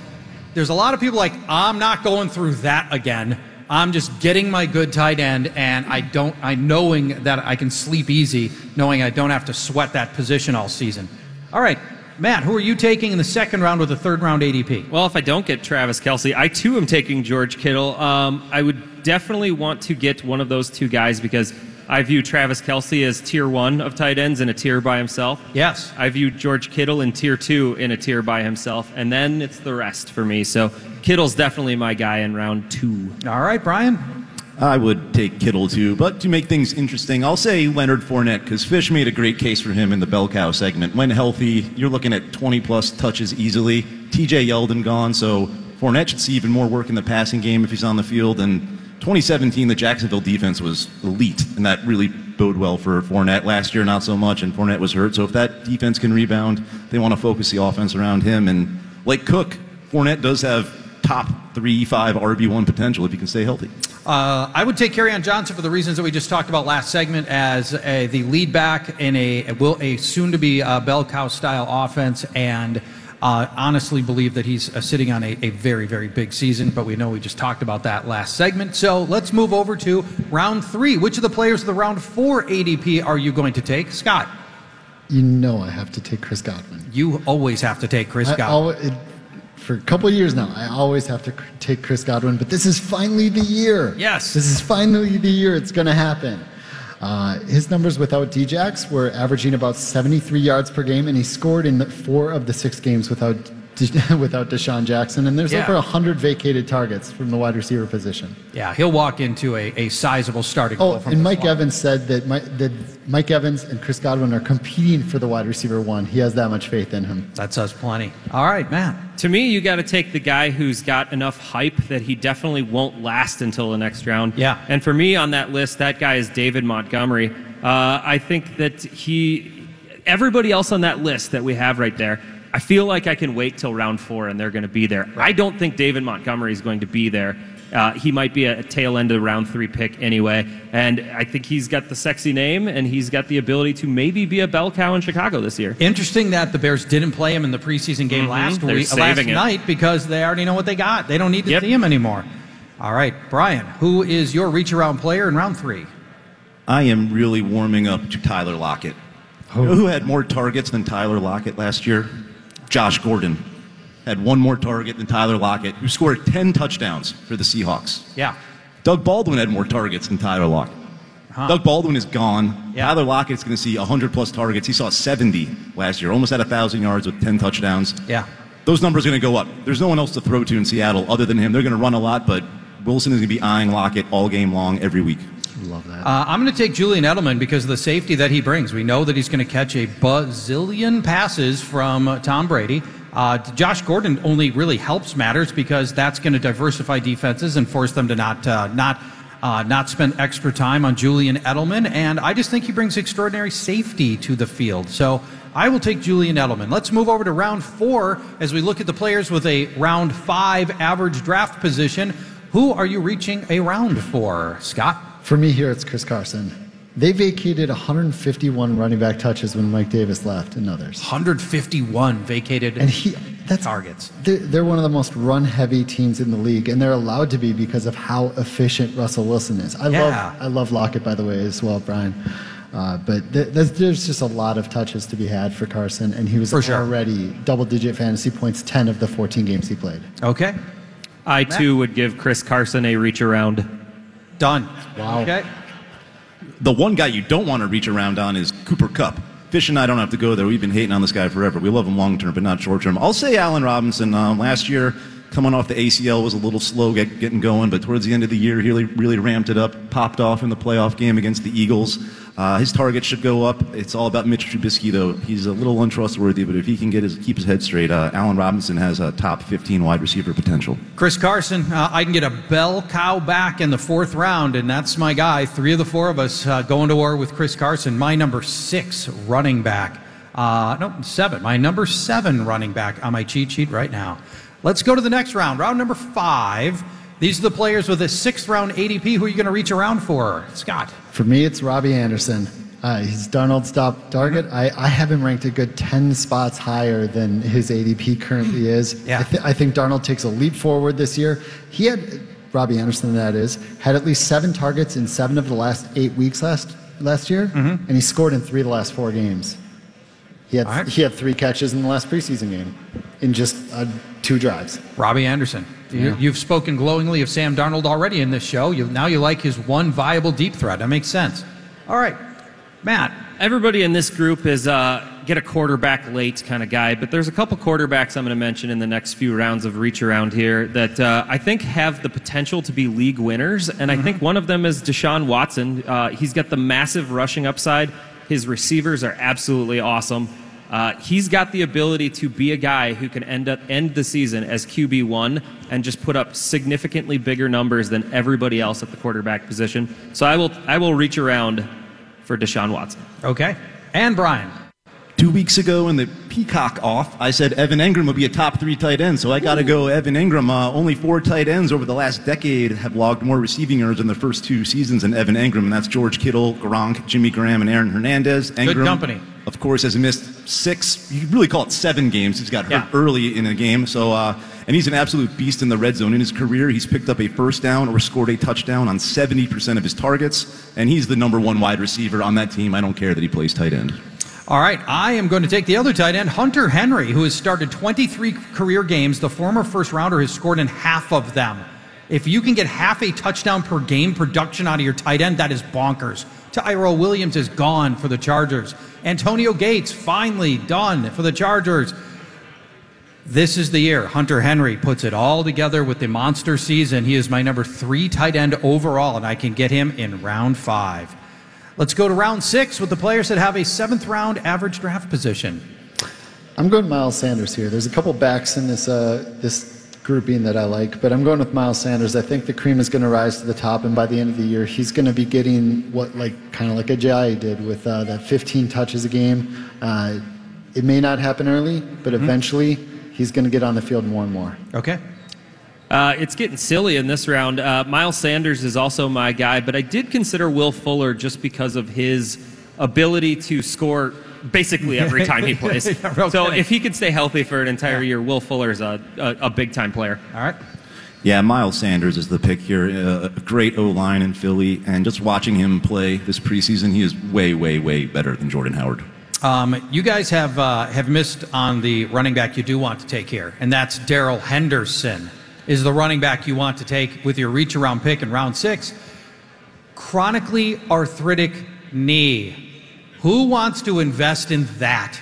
there's a lot of people like, I'm not going through that again. I'm just getting my good tight end, and I don't. I knowing that I can sleep easy, knowing I don't have to sweat that position all season. All right, Matt, who are you taking in the second round with the third round ADP? Well, if I don't get Travis Kelce, I too am taking George Kittle. Um, I would definitely want to get one of those two guys because I view Travis Kelce as tier one of tight ends in a tier by himself. Yes. I view George Kittle in tier two in a tier by himself, and then it's the rest for me. So Kittle's definitely my guy in round two. All right, Brian. I would take Kittle too, but to make things interesting, I'll say Leonard Fournette because Fish made a great case for him in the bell cow segment. When healthy, you're looking at 20 plus touches easily. TJ Yeldon gone, so Fournette should see even more work in the passing game if he's on the field. And 2017, the Jacksonville defense was elite, and that really bode well for Fournette. Last year, not so much, and Fournette was hurt. So if that defense can rebound, they want to focus the offense around him. And like Cook, Fournette does have top three, five RB1 potential if he can stay healthy. Uh, I would take on Johnson for the reasons that we just talked about last segment as a, the lead back in a will a soon to be uh, bell cow style offense, and uh, honestly believe that he's uh, sitting on a, a very very big season. But we know we just talked about that last segment. So let's move over to round three. Which of the players of the round four ADP are you going to take, Scott? You know I have to take Chris Godwin. You always have to take Chris I Godwin. it- for a couple of years now, I always have to take Chris Godwin, but this is finally the year. Yes. This is finally the year it's going to happen. Uh, his numbers without Djax were averaging about 73 yards per game, and he scored in the, four of the six games without <laughs> without DeSean Jackson. And there's Yeah. over 100 vacated targets from the wide receiver position. yeah, he'll walk into a, a sizable starting role Oh, from and Mike slot. Evans said that, Mike, that Mike Evans and Chris Godwin are competing for the wide receiver one. He has that much faith in him. That says plenty. All right, Matt. To me, you got to take the guy who's got enough hype that he definitely won't last until the next round. Yeah. And for me on that list, that guy is David Montgomery. Uh, I think that he, everybody else on that list that we have right there, I feel like I can wait till round four and they're going to be there. I don't think David Montgomery is going to be there. Uh, he might be a tail end of round three pick anyway. And I think he's got the sexy name and he's got the ability to maybe be a bell cow in Chicago this year. Interesting that the Bears didn't play him in the preseason game Mhm. last They're week, last it. night because they already know what they got. They don't need to Yep. see him anymore. All right, Brian, who is your reach around player in round three? I am really warming up to Tyler Lockett. You know who had more targets than Tyler Lockett last year? Josh Gordon had one more target than Tyler Lockett, who scored 10 touchdowns for the Seahawks. Yeah. Doug Baldwin had more targets than Tyler Lockett. Doug Baldwin is gone. Yeah. Tyler Lockett's going to see 100 plus targets. He saw 70 last year, almost had 1,000 yards with 10 touchdowns. Yeah. Those numbers are going to go up. There's no one else to throw to in Seattle other than him. They're going to run a lot, but Wilson is going to be eyeing Lockett all game long every week. Love that. Uh, I'm going to take Julian Edelman because of the safety that he brings. We know that he's going to catch a bazillion passes from uh, Tom Brady. Uh, Josh Gordon only really helps matters because that's going to diversify defenses and force them to not uh, not uh, not spend extra time on Julian Edelman. And I just think he brings extraordinary safety to the field. So I will take Julian Edelman. Let's move over to round four as we look at the players with a round five average draft position. Who are you reaching a round for, Scott? For me here, it's Chris Carson. They vacated 151 running back touches when Mike Davis left and others. 151 vacated And he, that's targets. They're, they're one of the most run-heavy teams in the league, and they're allowed to be because of how efficient Russell Wilson is. I Yeah. love, I love Lockett, by the way, as well, Brian. Uh, but th- there's, there's just a lot of touches to be had for Carson, and he was sure. already double-digit fantasy points 10 of the 14 games he played. Okay. I too would give Chris Carson a reach around. Done. Wow. Okay. The one guy you don't want to reach around on is Cooper Kupp. Fish and I don't have to go there. We've been hating on this guy forever. We love him long term, but not short term. I'll say Allen Robinson. Um, last year, coming off the ACL, was a little slow get, getting going, but towards the end of the year, he really, really ramped it up. Popped off in the playoff game against the Eagles. Uh, his target should go up. It's all about Mitch Trubisky, though. He's a little untrustworthy, but if he can get his keep his head straight, uh, Allen Robinson has a top 15 wide receiver potential. Chris Carson, uh, I can get a bell cow back in the fourth round, and that's my guy. Three of the four of us uh, going to war with Chris Carson. My number six running back. Uh, no, seven. My number seven running back on my cheat sheet right now. Let's go to the next round. Round number five. These are the players with a sixth round ADP. Who are you going to reach around for? Scott. For me, it's Robby Anderson. Uh, he's Darnold's top target. I, I have him ranked a good 10 spots higher than his ADP currently is. Yeah. I, th- I think Darnold takes a leap forward this year. He had, Robby Anderson, that is, had at least seven targets in seven of the last eight weeks last, last year, and he scored in three of the last four games. He had, All right. he had three catches in the last preseason game in just uh, two drives. Robby Anderson. You, you've spoken glowingly of Sam Darnold already in this show. You, now you like his one viable deep threat. That makes sense. All right, Matt. Everybody in this group is uh, get a quarterback late kind of guy, but there's a couple quarterbacks I'm going to mention in the next few rounds of reach around here that uh, I think have the potential to be league winners, and I think one of them is Deshaun Watson. Uh, he's got the massive rushing upside. His receivers are absolutely awesome. Uh, he's got the ability to be a guy who can end up end the season as QB one and just put up significantly bigger numbers than everybody else at the quarterback position. So I will I will reach around for Deshaun Watson. Okay. And Brian. Two weeks ago in the Peacock off, I said Evan Engram would be a top three tight end, so I got to go Evan Engram. Uh, only four tight ends over the last decade have logged more receiving yards in the first two seasons than Evan Engram, and that's George Kittle, Gronk, Jimmy Graham, and Aaron Hernandez. Engram, company. Of course, has missed six, you could really call it seven games. He's got hurt Yeah. early in the game, so uh, and he's an absolute beast in the red zone. In his career, he's picked up a first down or scored a touchdown on 70% of his targets, and he's the number one wide receiver on that team. I don't care that he plays tight end. All right, I am going to take the other tight end, Hunter Henry, who has started 23 career games. The former first rounder has scored in half of them. If you can get half a touchdown per game production out of your tight end, that is bonkers. Tyrell Williams is gone for the Chargers. Antonio Gates finally done for the Chargers. This is the year Hunter Henry puts it all together with the monster season. He is my number three tight end overall, and I can get him in round five. Let's go to round six with the players that have a seventh round average draft position. I'm going Miles Sanders here. There's a couple backs in this uh, this grouping that I like, but I'm going with Miles Sanders. I think the cream is going to rise to the top, and by the end of the year, he's going to be getting what like kind of like a Ajayi did with uh, that 15 touches a game. Uh, it may not happen early, but eventually he's going to get on the field more and more. Okay. Uh, it's getting silly in this round. Uh, Miles Sanders is also my guy, but I did consider Will Fuller just because of his ability to score basically every time he <laughs> plays. Yeah, no so kidding. if he could stay healthy for an entire year, Will Fuller is a, a, a big time player. All right. Yeah, Miles Sanders is the pick here. Uh, a great O line in Philly, and just watching him play this preseason, he is way, way, way better than Jordan Howard. Um, you guys have uh, have missed on the running back you do want to take here, and that's Darrell Henderson. Is the running back you want to take with your reach around pick in round six? Chronically arthritic knee. Who wants to invest in that?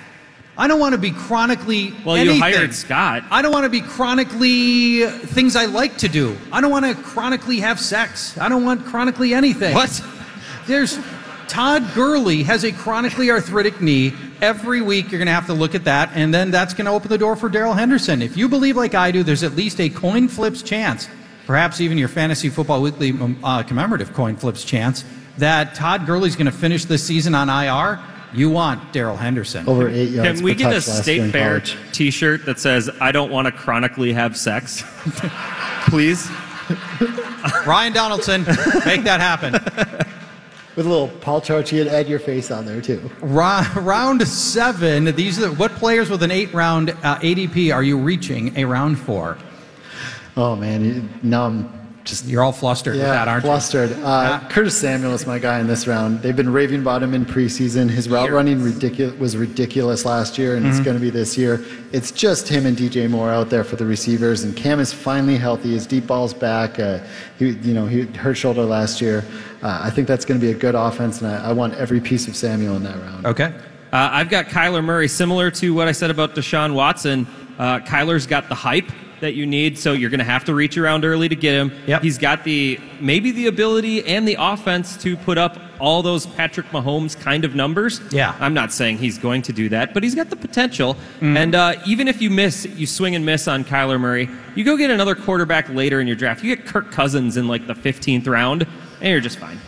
I don't want to be chronically. Well, you anything. hired Scott. I don't want to be chronically things I like to do. I don't want to chronically have sex. I don't want chronically anything. What? There's Todd Gurley has a chronically arthritic knee. Every week you're going to have to look at that, and then that's going to open the door for Darrell Henderson. If you believe like I do, there's at least a coin flips chance, perhaps even your Fantasy Football Weekly um, uh, commemorative coin flips chance, that Todd Gurley's going to finish this season on IR. You want Darrell Henderson. Over eight yards. Can we get a touch last year state in fair. T-shirt that says "I don't want to chronically have sex"? <laughs> Please. Ryan Donaldson, make that happen. With a little Paul Charchian and add your face on there too. Ra- round seven. These are what players with an eight round uh, ADP are you reaching a round for? Oh man, you- now I'm just You're all flustered with yeah that, aren't you? flustered. Uh, Curtis Samuel is my guy in this round. They've been raving about him in preseason. His route running ridiculous was ridiculous last year, and Mm-hmm. it's going to be this year. It's just him and DJ Moore out there for the receivers, and Cam is finally healthy. His deep ball's back. Uh, he, you know, he hurt shoulder last year. Uh, I think that's going to be a good offense, and I, I want every piece of Samuel in that round. Okay. Uh, I've got Kyler Murray, similar to what I said about Deshaun Watson. Uh, Kyler's got the hype that you need, so you're going to have to reach around early to get him. Yep. He's got the maybe the ability and the offense to put up all those Patrick Mahomes kind of numbers. Yeah. I'm not saying he's going to do that, but he's got the potential. Mm. And uh, even if you miss, you swing and miss on Kyler Murray, you go get another quarterback later in your draft. You get Kirk Cousins in like the 15th round, and you're just fine.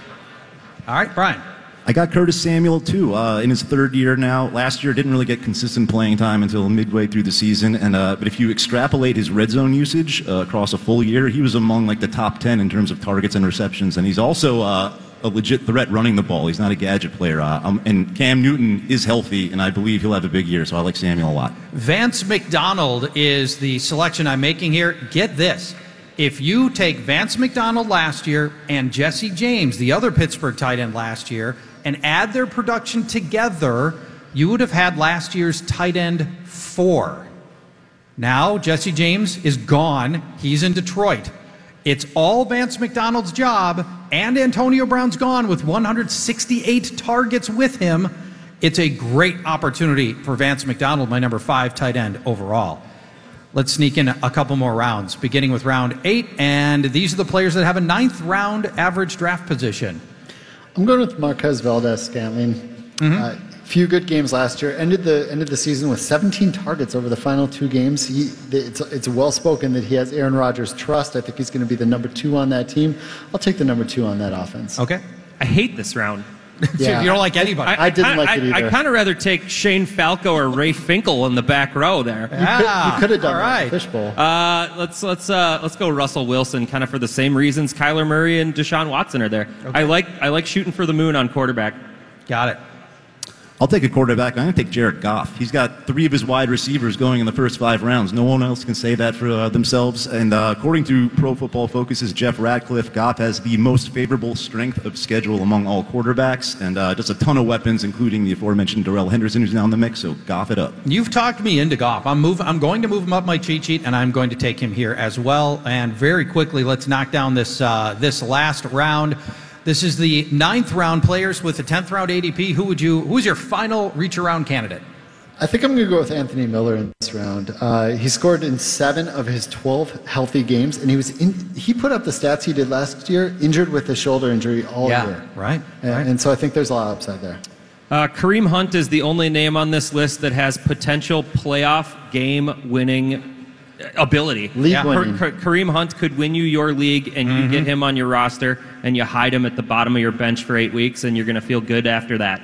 All right, Brian. I got Curtis Samuel too uh, in his third year now. Last year didn't really get consistent playing time until midway through the season, and uh, but if you extrapolate his red zone usage uh, across a full year, he was among like the top ten in terms of targets and receptions, and he's also uh, a legit threat running the ball. He's not a gadget player, uh, um, and Cam Newton is healthy, and I believe he'll have a big year. So I like Samuel a lot. Vance McDonald is the selection I'm making here. Get this. If you take Vance McDonald last year and Jesse James, the other Pittsburgh tight end last year, and add their production together, you would have had last year's tight end four. Now, Jesse James is gone. He's in Detroit. It's all Vance McDonald's job, and Antonio Brown's gone with 168 targets with him. It's a great opportunity for Vance McDonald, my number five tight end overall. Let's sneak in a couple more rounds, beginning with round eight. And these are the players that have a ninth round average draft position. I'm going with Marquez Valdes Scantling. Mm-hmm. Uh, few good games last year. Ended the ended the season with 17 targets over the final two games. He, it's it's well spoken that he has Aaron Rodgers' trust. I think he's going to be the number two on that team. I'll take the number two on that offense. Okay. I hate this round. Yeah. you don't like anybody. I didn't like it I, either. kind of rather take Shane Falco or Ray Finkle in the back row there. You could have done all that right. in Fishbowl. Uh, let's let's uh, let's go Russell Wilson, kind of for the same reasons Kyler Murray and Deshaun Watson are there. I like I like shooting for the moon on quarterback. Got it. I'll take a quarterback. I'm going to take Jared Goff. He's got three of his wide receivers going in the first five rounds. No one else can say that for uh, themselves. And uh, according to Pro Football Focus's Jeff Ratcliffe, Goff has the most favorable strength of schedule among all quarterbacks and uh, just a ton of weapons, including the aforementioned Darrell Henderson, who's now in the mix. So Goff it up. You've talked me into Goff. I'm move, I'm going to move him up my cheat sheet, and I'm going to take him here as well. And very quickly, let's knock down this uh, this last round. This is the ninth round players with the tenth round ADP. Who would you? Who's your final reach around candidate? I think I'm going to go with Anthony Miller in this round. Uh, he scored in seven of his 12 healthy games, and he was in, he put up the stats he did last year, injured with a shoulder injury all Yeah, year. right, And, right. and so I think there's a lot of upside there. Uh, Kareem Hunt is the only name on this list that has potential playoff game winning ability. League Ka- winning. Ka- Kareem Hunt could win you your league, and you get him on your roster, and you hide him at the bottom of your bench for eight weeks, and you're going to feel good after that.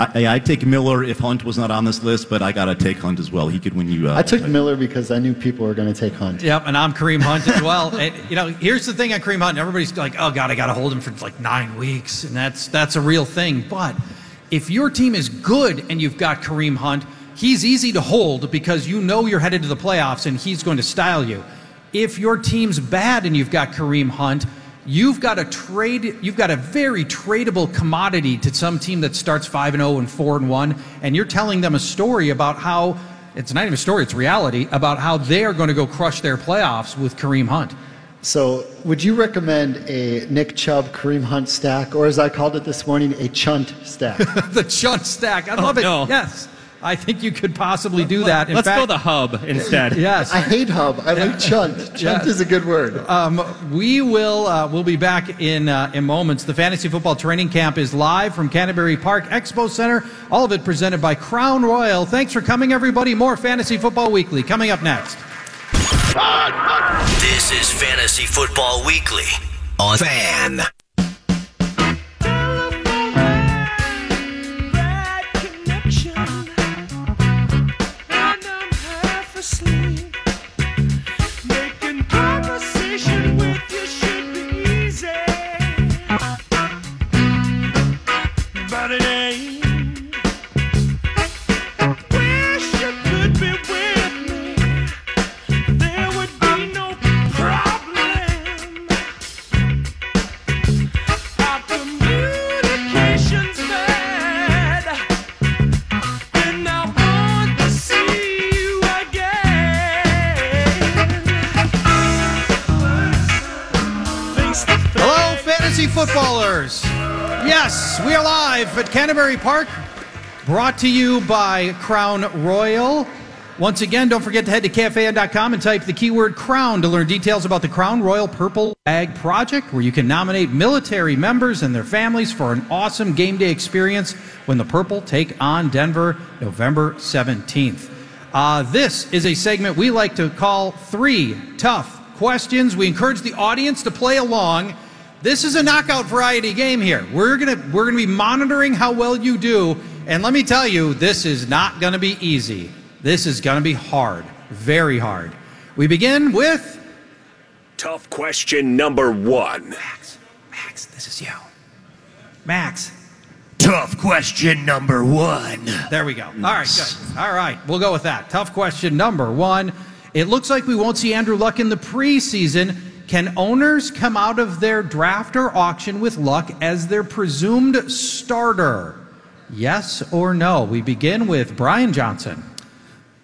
I, I'd take Miller if Hunt was not on this list, but I got to take Hunt as well. He could win you. Uh, I took Miller because I knew people were going to take Hunt. Yep, and I'm Kareem Hunt as well. <laughs> And, you know, here's the thing on Kareem Hunt. Everybody's like, "Oh God, I got to hold him for like nine weeks," and that's that's a real thing. But if your team is good and you've got Kareem Hunt, he's easy to hold because you know you're headed to the playoffs and he's going to style you. If your team's bad and you've got Kareem Hunt, you've got a trade you've got a very tradable commodity to some team that starts 5 and 0 and 4 and 1 and you're telling them a story about how it's not even a story, it's reality about how they are going to go crush their playoffs with Kareem Hunt. So, would you recommend a Nick Chubb Kareem Hunt stack, or as I called it this morning, a Chunt stack? <laughs> the Chunt stack. I Oh, love it. Oh, no. Yes. I think you could possibly do that. In Let's fact, go the hub instead. <laughs> Yes. I hate Hub. I like <laughs> Chunt. Chunt Yeah. is a good word. Um, we will uh, we'll be back in uh, in moments. The fantasy football training camp is live from Canterbury Park Expo Center. All of it presented by Crown Royal. Thanks for coming, everybody. More fantasy football weekly coming up next. This is Fantasy Football Weekly on Fan. Canterbury Park, brought to you by Crown Royal. Once again, don't forget to head to kfan.com and type the keyword crown to learn details about the Crown Royal Purple Bag Project, where you can nominate military members and their families for an awesome game day experience when the Purple take on Denver November 17th. Uh, this is a segment we like to call Three Tough Questions. We encourage the audience to play along. This is a knockout variety game here. We're gonna we're gonna be monitoring how well you do, and let me tell you, this is not gonna be easy. This is gonna be hard, very hard. We begin with Tough question number one. Max. Max, this is you. Max. Tough question number one. There we go. All right, good. All right, we'll go with that. Tough question number one. It looks like we won't see Andrew Luck in the preseason. Can owners come out of their draft or auction with Luck as their presumed starter? Yes or no? We begin with Brian Johnson.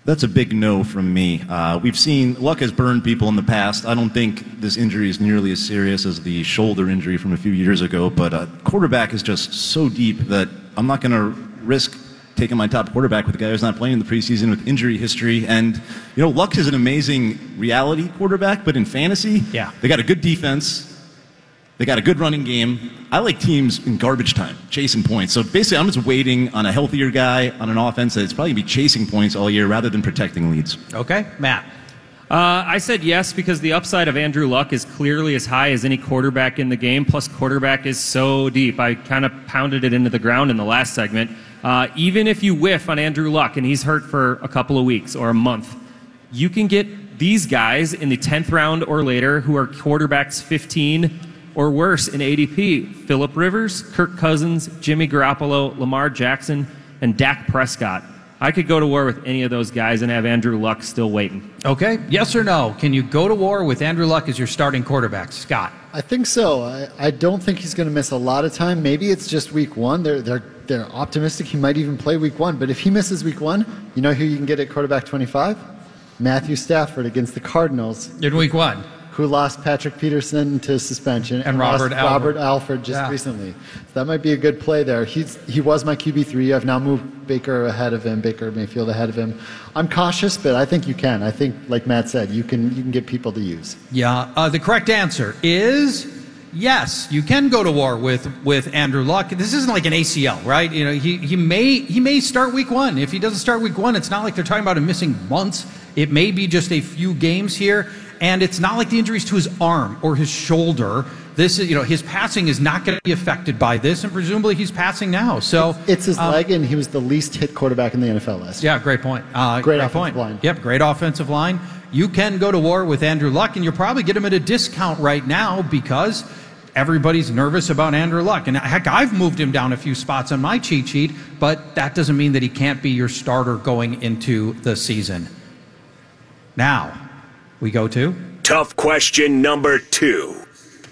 That's a big no from me. Uh, we've seen Luck has burned people in the past. I don't think this injury is nearly as serious as the shoulder injury from a few years ago, but uh, quarterback is just so deep that I'm not going to risk taking my top quarterback with a guy who's not playing in the preseason with injury history. And, you know, Luck is an amazing reality quarterback, but in fantasy, Yeah. they got a good defense. They got a good running game. I like teams in garbage time, chasing points. So basically, I'm just waiting on a healthier guy on an offense that's probably going to be chasing points all year rather than protecting leads. Okay, Matt. Uh, I said yes because the upside of Andrew Luck is clearly as high as any quarterback in the game. Plus, quarterback is so deep. I kind of pounded it into the ground in the last segment. Uh, even if you whiff on Andrew Luck and he's hurt for a couple of weeks or a month, you can get these guys in the 10th round or later who are quarterbacks 15 or worse in ADP. Philip Rivers, Kirk Cousins, Jimmy Garoppolo, Lamar Jackson, and Dak Prescott. I could go to war with any of those guys and have Andrew Luck still waiting. Okay, yes or no? Can you go to war with Andrew Luck as your starting quarterback? Scott. I think so. I, I don't think he's going to miss a lot of time. Maybe it's just week one. They're, they're, they're optimistic he might even play week one. But if he misses week one, you know who you can get at quarterback 25? Matthew Stafford against the Cardinals, In week one. Who lost Patrick Peterson to suspension And lost Robert Alford. Robert Alford just Yeah. recently. So that might be a good play there. He's he was my QB three. I've now moved Baker ahead of him, Baker Mayfield ahead of him. I'm cautious, but I think you can. I think, like Matt said, you can you can get people to use. Yeah, uh, the correct answer is yes. You can go to war with with Andrew Luck. This isn't like an ACL, right? You know, he, he may he may start week one. If he doesn't start week one, it's not like they're talking about him missing months. It may be just a few games here, and it's not like the injuries to his arm or his shoulder. This is, you know, his passing is not going to be affected by this, and presumably he's passing now. So It's his um, leg, and he was the least hit quarterback in the NFL last year. Yeah, great point. Uh, Great great offensive point. line. Yep, great offensive line. You can go to war with Andrew Luck, and you'll probably get him at a discount right now because everybody's nervous about Andrew Luck. And heck, I've moved him down a few spots on my cheat sheet, but that doesn't mean that he can't be your starter going into the season. Now, we go to Tough question number two.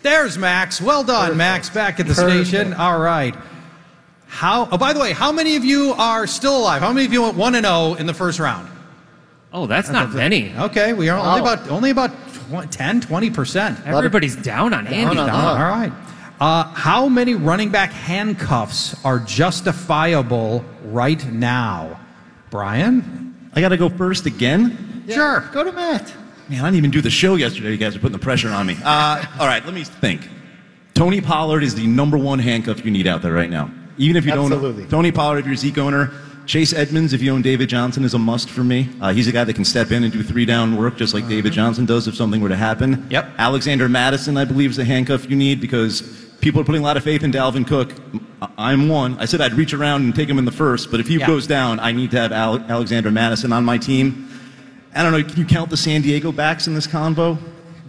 There's Max. Well done, Max. Back at the Perfect. station. All right. How? Oh, by the way, how many of you are still alive? How many of you went one and zero in the first round? Oh, that's not many. Okay, we are only Wow. about only about tw- 10, 20 percent. Everybody's down on Andy. on All right. Uh, how many running back handcuffs are justifiable right now? Brian? I got to go first again. Sure. Go to Matt. Man, I didn't even do the show yesterday. You guys are putting the pressure on me. Uh, all right, let me think. Tony Pollard is the number one handcuff you need out there right now. Even if you Absolutely. don't, Tony Pollard, if you're Zeke owner, Chase Edmonds, if you own David Johnson, is a must for me. Uh, he's a guy that can step in and do three down work just like David Johnson does if something were to happen. Yep. Alexander Mattison, I believe, is a handcuff you need because people are putting a lot of faith in Dalvin Cook. I- I'm one. I said I'd reach around and take him in the first, but if he Yeah. goes down, I need to have Ale- Alexander Mattison on my team. I don't know. Can you count the San Diego backs in this convo?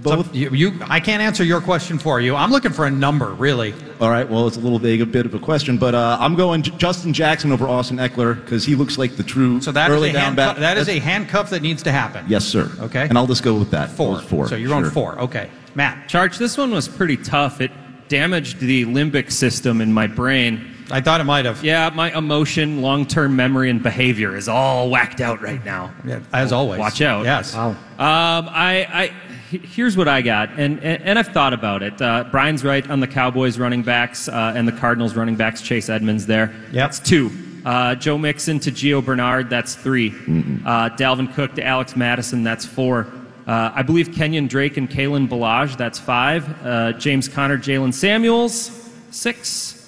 Both. So you, you, I can't answer your question for you. I'm looking for a number, really. All right. Well, it's a little vague, a bit of a question, but uh, I'm going J- Justin Jackson over Austin Ekeler because he looks like the true So that is early a down handcuff, back. that is a handcuff that needs to happen. yes, sir. Okay. And I'll just go with that. Four. Those Four. So you're on Sure. four. Okay. Matt. Charch, this one was pretty tough. It damaged the limbic system in my brain. I thought it might have. Yeah, my emotion, long term memory, and behavior is all whacked out right now. Yeah, as always. Watch out. Yes. Wow. Um, I, I, here's what I got, and, and, and I've thought about it. Uh, Brian's right on the Cowboys running backs uh, and the Cardinals running backs. Chase Edmonds there. Yep. That's two. Uh, Joe Mixon to Gio Bernard. That's 3 Uh, Dalvin Cook to Alex Mattison. That's four. Uh, I believe Kenyan Drake and Kalen Ballage. That's five. Uh, James Conner, Jaylen Samuels. Six.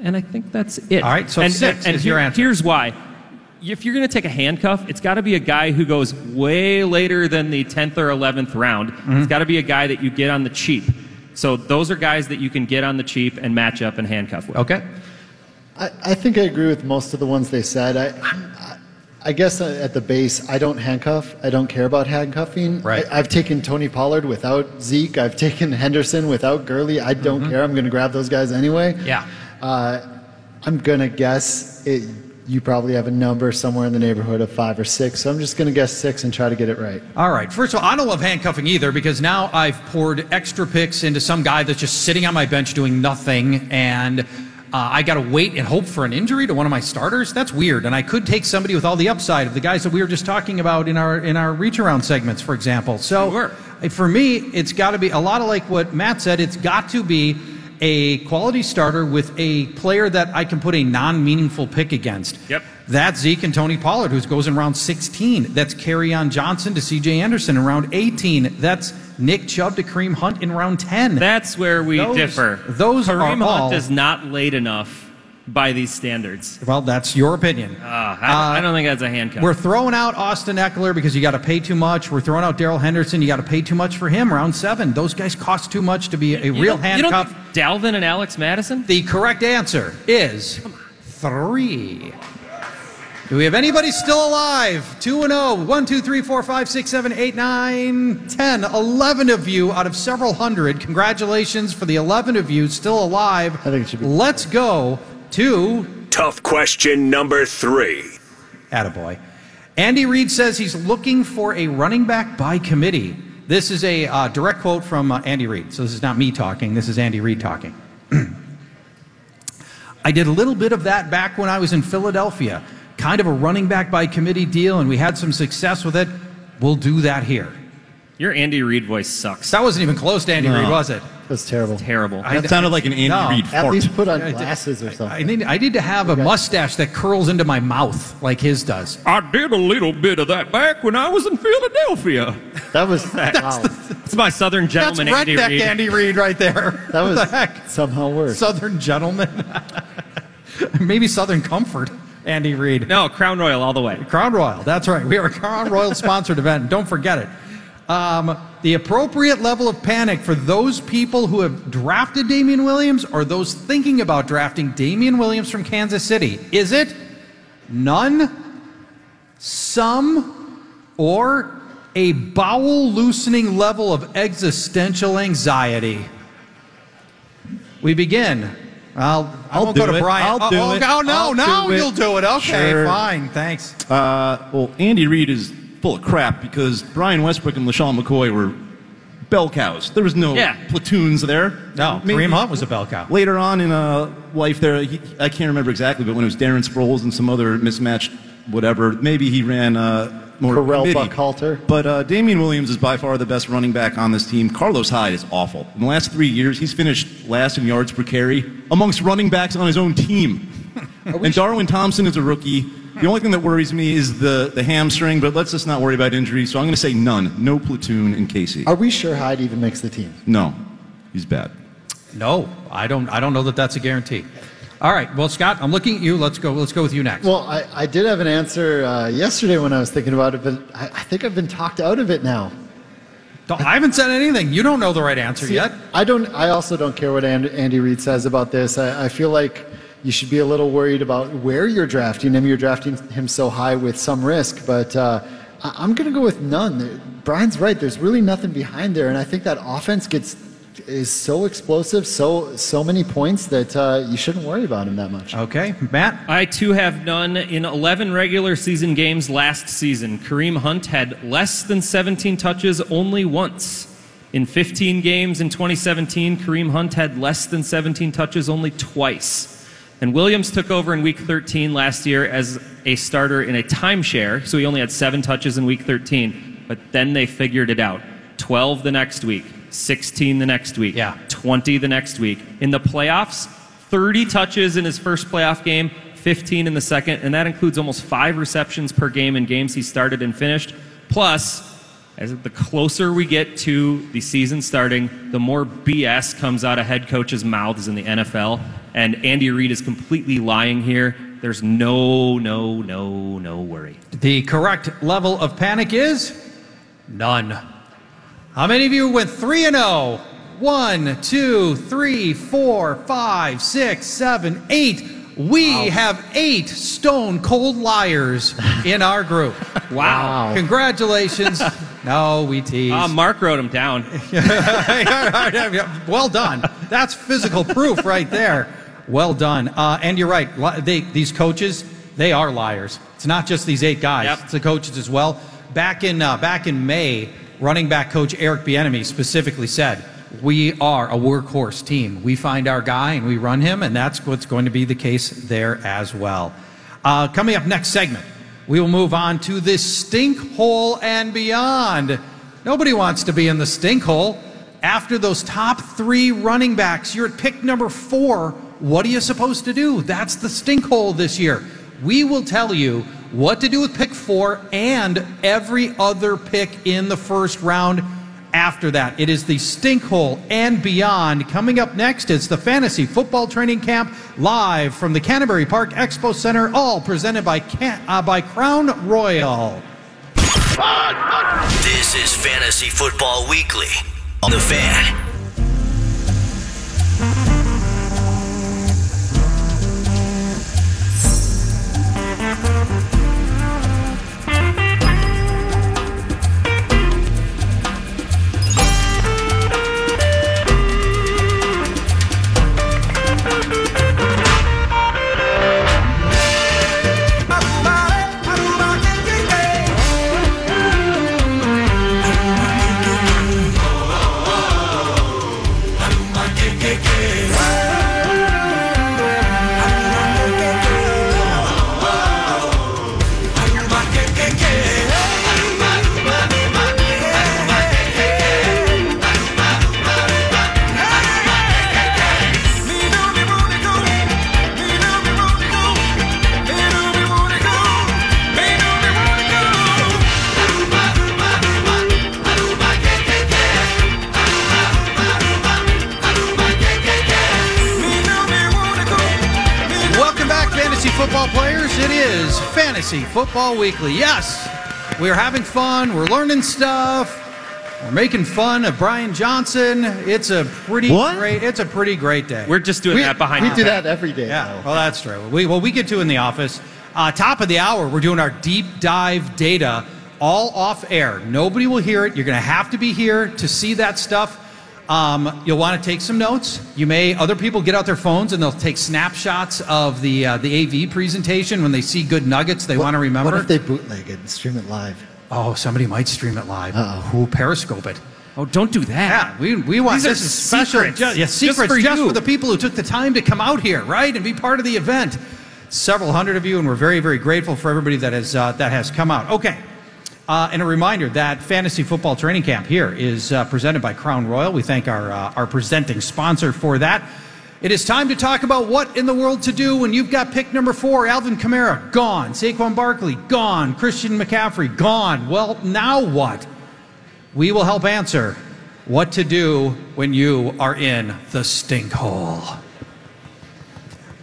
And I think that's it. All right, so and, six and, and is your answer. Here's why. If you're going to take a handcuff, it's got to be a guy who goes way later than the 10th or 11th round. Mm-hmm. It's got to be a guy that you get on the cheap. So those are guys that you can get on the cheap and match up and handcuff with. Okay. I, I think I agree with most of the ones they said. I, I, I guess uh, at the base, I don't handcuff. I don't care about handcuffing. Right. I, have taken Tony Pollard without Zeke. I've taken Henderson without Gurley. I don't care. I'm going to grab those guys anyway. Yeah. Uh, I'm going to guess it, you probably have a number somewhere in the neighborhood of five or six. So I'm just going to guess six and try to get it right. All right. First of all, I don't love handcuffing either because now I've poured extra picks into some guy that's just sitting on my bench doing nothing, and uh, I got to wait and hope for an injury to one of my starters. That's weird. And I could take somebody with all the upside of the guys that we were just talking about in our in our reach around segments, for example. So Sure. for me, it's got to be a lot of like what Matt said. It's got to be a quality starter with a player that I can put a non-meaningful pick against. Yep. That's Zeke and Tony Pollard, who goes in round 16. That's on Johnson to C.J. Anderson in round 18. That's Nick Chubb to Kareem Hunt in round 10. That's where we Those- differ. those Kareem are all- Hunt is not late enough by these standards. well, that's your opinion. Uh, I, I don't think that's a handcuff. We're throwing out Austin Ekeler because you got to pay too much. We're throwing out Darrell Henderson. You got to pay too much for him. Round seven. Those guys cost too much to be a You real don't- You don't handcuff. think Dalvin and Alex Mattison? The correct answer is three. Do we have anybody still alive? 2 and 0. 1, 2, 3, 4, 5, 6, 7, 8, 9, 10, 11 of you out of several hundred. Congratulations for the 11 of you still alive. I think it should be- Let's go to Tough question number three. Attaboy. Andy Reid says he's looking for a running back by committee. This is a uh, direct quote from uh, Andy Reid. So this is not me talking. This is Andy Reid talking. <clears throat> I did a little bit of that back when I was in Philadelphia, kind of a running back by committee deal, and we had some success with it. We'll do that here. Your Andy Reid voice sucks. That wasn't even close to Andy No. Reid, was it? That's terrible. Terrible. I- That sounded like an Andy No. Reid At least put on I glasses or something. I something. need, I need to have a mustache that curls into my mouth like his does. I did a little bit of that back when I was in Philadelphia. That was <laughs> wow. It's my Southern That's gentleman, Andy redneck Reid. Andy Reid right there. That <laughs> What was the heck? somehow worse. Southern gentleman. <laughs> Maybe Southern Comfort, Andy Reid. No, Crown Royal all the way. Crown Royal, that's right. We are a Crown Royal sponsored event. Don't forget it. Um, the appropriate level of panic for those people who have drafted Damien Williams or those thinking about drafting Damien Williams from Kansas City. Is it none, some, or a bowel loosening level of existential anxiety? We begin. I'll, I I'll won't go do to it. Brian. I'll do oh, it. oh, no, I'll now do you'll do it. Okay, Sure. fine. Thanks. Uh, well, Andy Reid is full of crap because Brian Westbrook and LeSean McCoy were bell cows. There was no Yeah. platoons there. No, Maybe- Kareem Hunt was a bell cow. Later on in uh, life, there he, I can't remember exactly, but when it was Darren Sproles and some other mismatched whatever, maybe he ran uh, more Correll committee. Buckhalter. But uh, Damien Williams is by far the best running back on this team. Carlos Hyde is awful. In the last three years, he's finished last in yards per carry amongst running backs on his own team. <laughs> and Darwin Thompson is a rookie. The only thing that worries me is the, the hamstring, but let's just not worry about injuries. So I'm going to say none. No platoon in Casey. Are we sure Hyde even makes the team? No, he's bad. No, I don't. I don't know that that's a guarantee. All right. Well, Scott, I'm looking at you. Let's go. Let's go with you next. Well, I, I did have an answer uh, yesterday when I was thinking about it, but I, I think I've been talked out of it now. Don't- I haven't said anything. You don't know the right answer See, yet. I don't. I also don't care what Andy, Andy Reid says about this. I, I feel like you should be a little worried about where you're drafting him. You're drafting him so high with some risk, but uh, I, I'm going to go with none. Brian's right. There's really nothing behind there, and I think that offense gets is so explosive, so so many points that uh, you shouldn't worry about him that much. Okay, Matt. I too have none. In 11 regular season games last season, Kareem Hunt had less than 17 touches only once. In 15 games in 2017, Kareem Hunt had less than 17 touches only twice. And Williams took over in week 13 last year as a starter in a timeshare, so he only had seven touches in week 13. But then they figured it out 12 the next week, 16 the next week, Yeah. 20 the next week. In the playoffs, 30 touches in his first playoff game, 15 in the second, and that includes almost five receptions per game in games he started and finished. Plus, as the closer we get to the season starting, the more BS comes out of head coaches' mouths in the NFL. And Andy Reid is completely lying here. There's no, no, no, no worry. The correct level of panic is none. How many of you went 3 and 0? 1, 2, 3, 4, 5, 6, 7, 8. We have eight stone cold liars in our group. <laughs> Wow. Congratulations. No, we tease. Uh, Mark wrote him down. <laughs> well done. That's physical proof right there. Well done. Uh, and you're right. They, these coaches, they are liars. It's not just these eight guys. Yep. It's the coaches as well. Back in uh, back in May, running back coach Eric Bieniemy specifically said, "We are a workhorse team. We find our guy and we run him, and that's what's going to be the case there as well." Uh, coming up next segment, we will move on to the stink hole and beyond. Nobody wants to be in the stink hole. After those top three running backs, you're at pick number four. What are you supposed to do? That's the stink hole this year. We will tell you what to do with pick four and every other pick in the first round after that. It is the Stinkhole and beyond. Coming up next, it's the Fantasy Football Training Camp live from the Canterbury Park Expo Center, all presented by, Can- uh, by Crown Royal. This is Fantasy Football Weekly on The Fan. Football Weekly. Yes, we're having fun. We're learning stuff. We're making fun of Brian Johnson. It's a pretty What? great. It's a pretty great day. We're just doing We, that behind we do back. that every day. Yeah, though. well, that's true. We, well, we get to in the office. Uh, top of the hour, we're doing our deep dive data all off air. Nobody will hear it. You're going to have to be here to see that stuff. Um, you'll want to take some notes. You may other people get out their phones and they'll take snapshots of the uh, the AV presentation when they see good nuggets they want to remember. What if they bootleg it and stream it live? oh, somebody might stream it live. Uh-oh. Who Periscope it? Oh, don't do that. Yeah, we, we want These are this is special. secrets. Ju- yeah, Just for just you. for the people who took the time to come out here, right, and be part of the event. Several hundred of you, and we're very, very grateful for everybody that has uh, that has come out. Okay. Uh, and a reminder that fantasy football training camp here is uh, presented by Crown Royal. We thank our uh, our presenting sponsor for that. It is time to talk about what in the world to do when you've got pick number four, Alvin Kamara, gone. Saquon Barkley, gone. Christian McCaffrey, gone. Well, now what? We will help answer what to do when you are in the stink hole.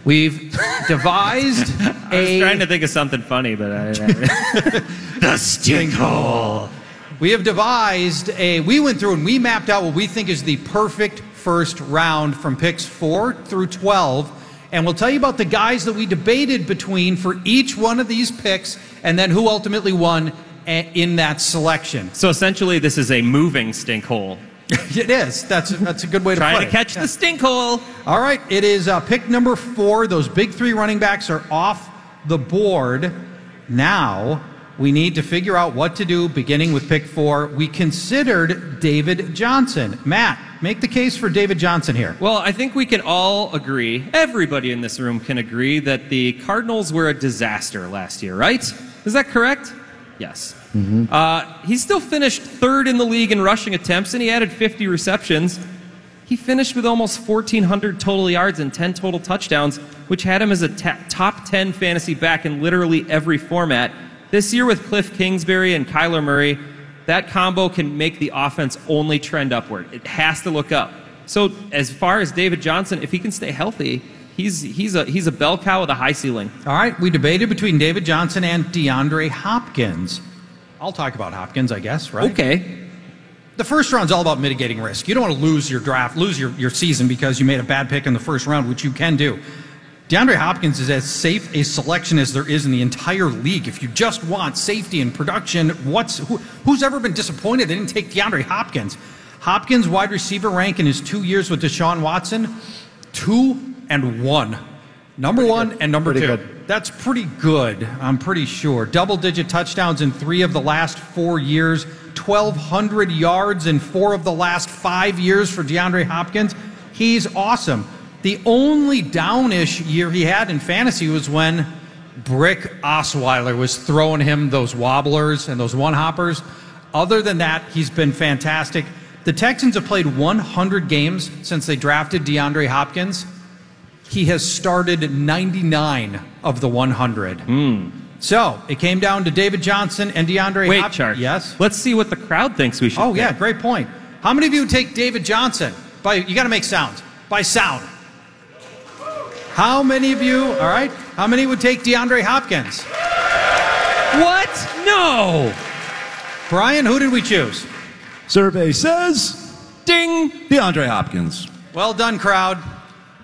We've <laughs> devised <laughs> I was a trying to think of something funny, but I, <laughs> the stinkhole. We have devised a. We went through and we mapped out what we think is the perfect first round from picks four through twelve, and we'll tell you about the guys that we debated between for each one of these picks, and then who ultimately won in that selection. so essentially this is a moving stinkhole. <laughs> It is. That's that's a good way to Trying put to it. catch the stinkhole. All right, it is uh, pick number four. Those big three running backs are off the board. Now we need to figure out what to do beginning with pick four. We considered David Johnson. Matt, make the case for David Johnson here. Well, I think we can all agree, everybody in this room can agree, that the Cardinals were a disaster last year, right? Is that correct? Yes. Uh, he still finished third in the league in rushing attempts, and he added 50 receptions. He finished with almost 1,400 total yards and 10 total touchdowns, which had him as a ta- top 10 fantasy back in literally every format. This year, with Cliff Kingsbury and Kyler Murray, that combo can make the offense only trend upward. It has to look up. So, as far as David Johnson, if he can stay healthy, he's, he's, a, he's a bell cow with a high ceiling. All right, we debated between David Johnson and DeAndre Hopkins. I'll talk about Hopkins, I guess, right? Okay. The first round's all about mitigating risk. You don't want to lose your draft, lose your, your season because you made a bad pick in the first round, which you can do. DeAndre Hopkins is as safe a selection as there is in the entire league. If you just want safety and production, what's who, who's ever been disappointed they didn't take DeAndre Hopkins? Hopkins wide receiver rank in his two years with Deshaun Watson, two and one. Number one and number Pretty two. good. That's pretty good, I'm pretty sure. Double digit touchdowns in three of the last four years, 1,200 yards in four of the last five years for DeAndre Hopkins. He's awesome. The only downish year he had in fantasy was when Brock Osweiler was throwing him those wobblers and those one hoppers. Other than that, he's been fantastic. The Texans have played 100 games since they drafted DeAndre Hopkins. He has started 99 of the 100. Hmm. So it came down to David Johnson and DeAndre Wait, Hopkins. Yes. Let's see what the crowd thinks we should Oh pick. yeah, great point. How many of you take David Johnson? By you got to make sounds by sound. How many of you? All right. How many would take DeAndre Hopkins? What? No. Brian, who did we choose? Survey says Ding. DeAndre Hopkins. Well done, crowd.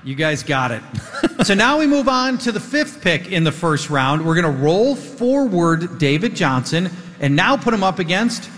You guys got it. <laughs> so now we move on to the fifth pick in the first round. We're going to roll forward David Johnson and now put him up against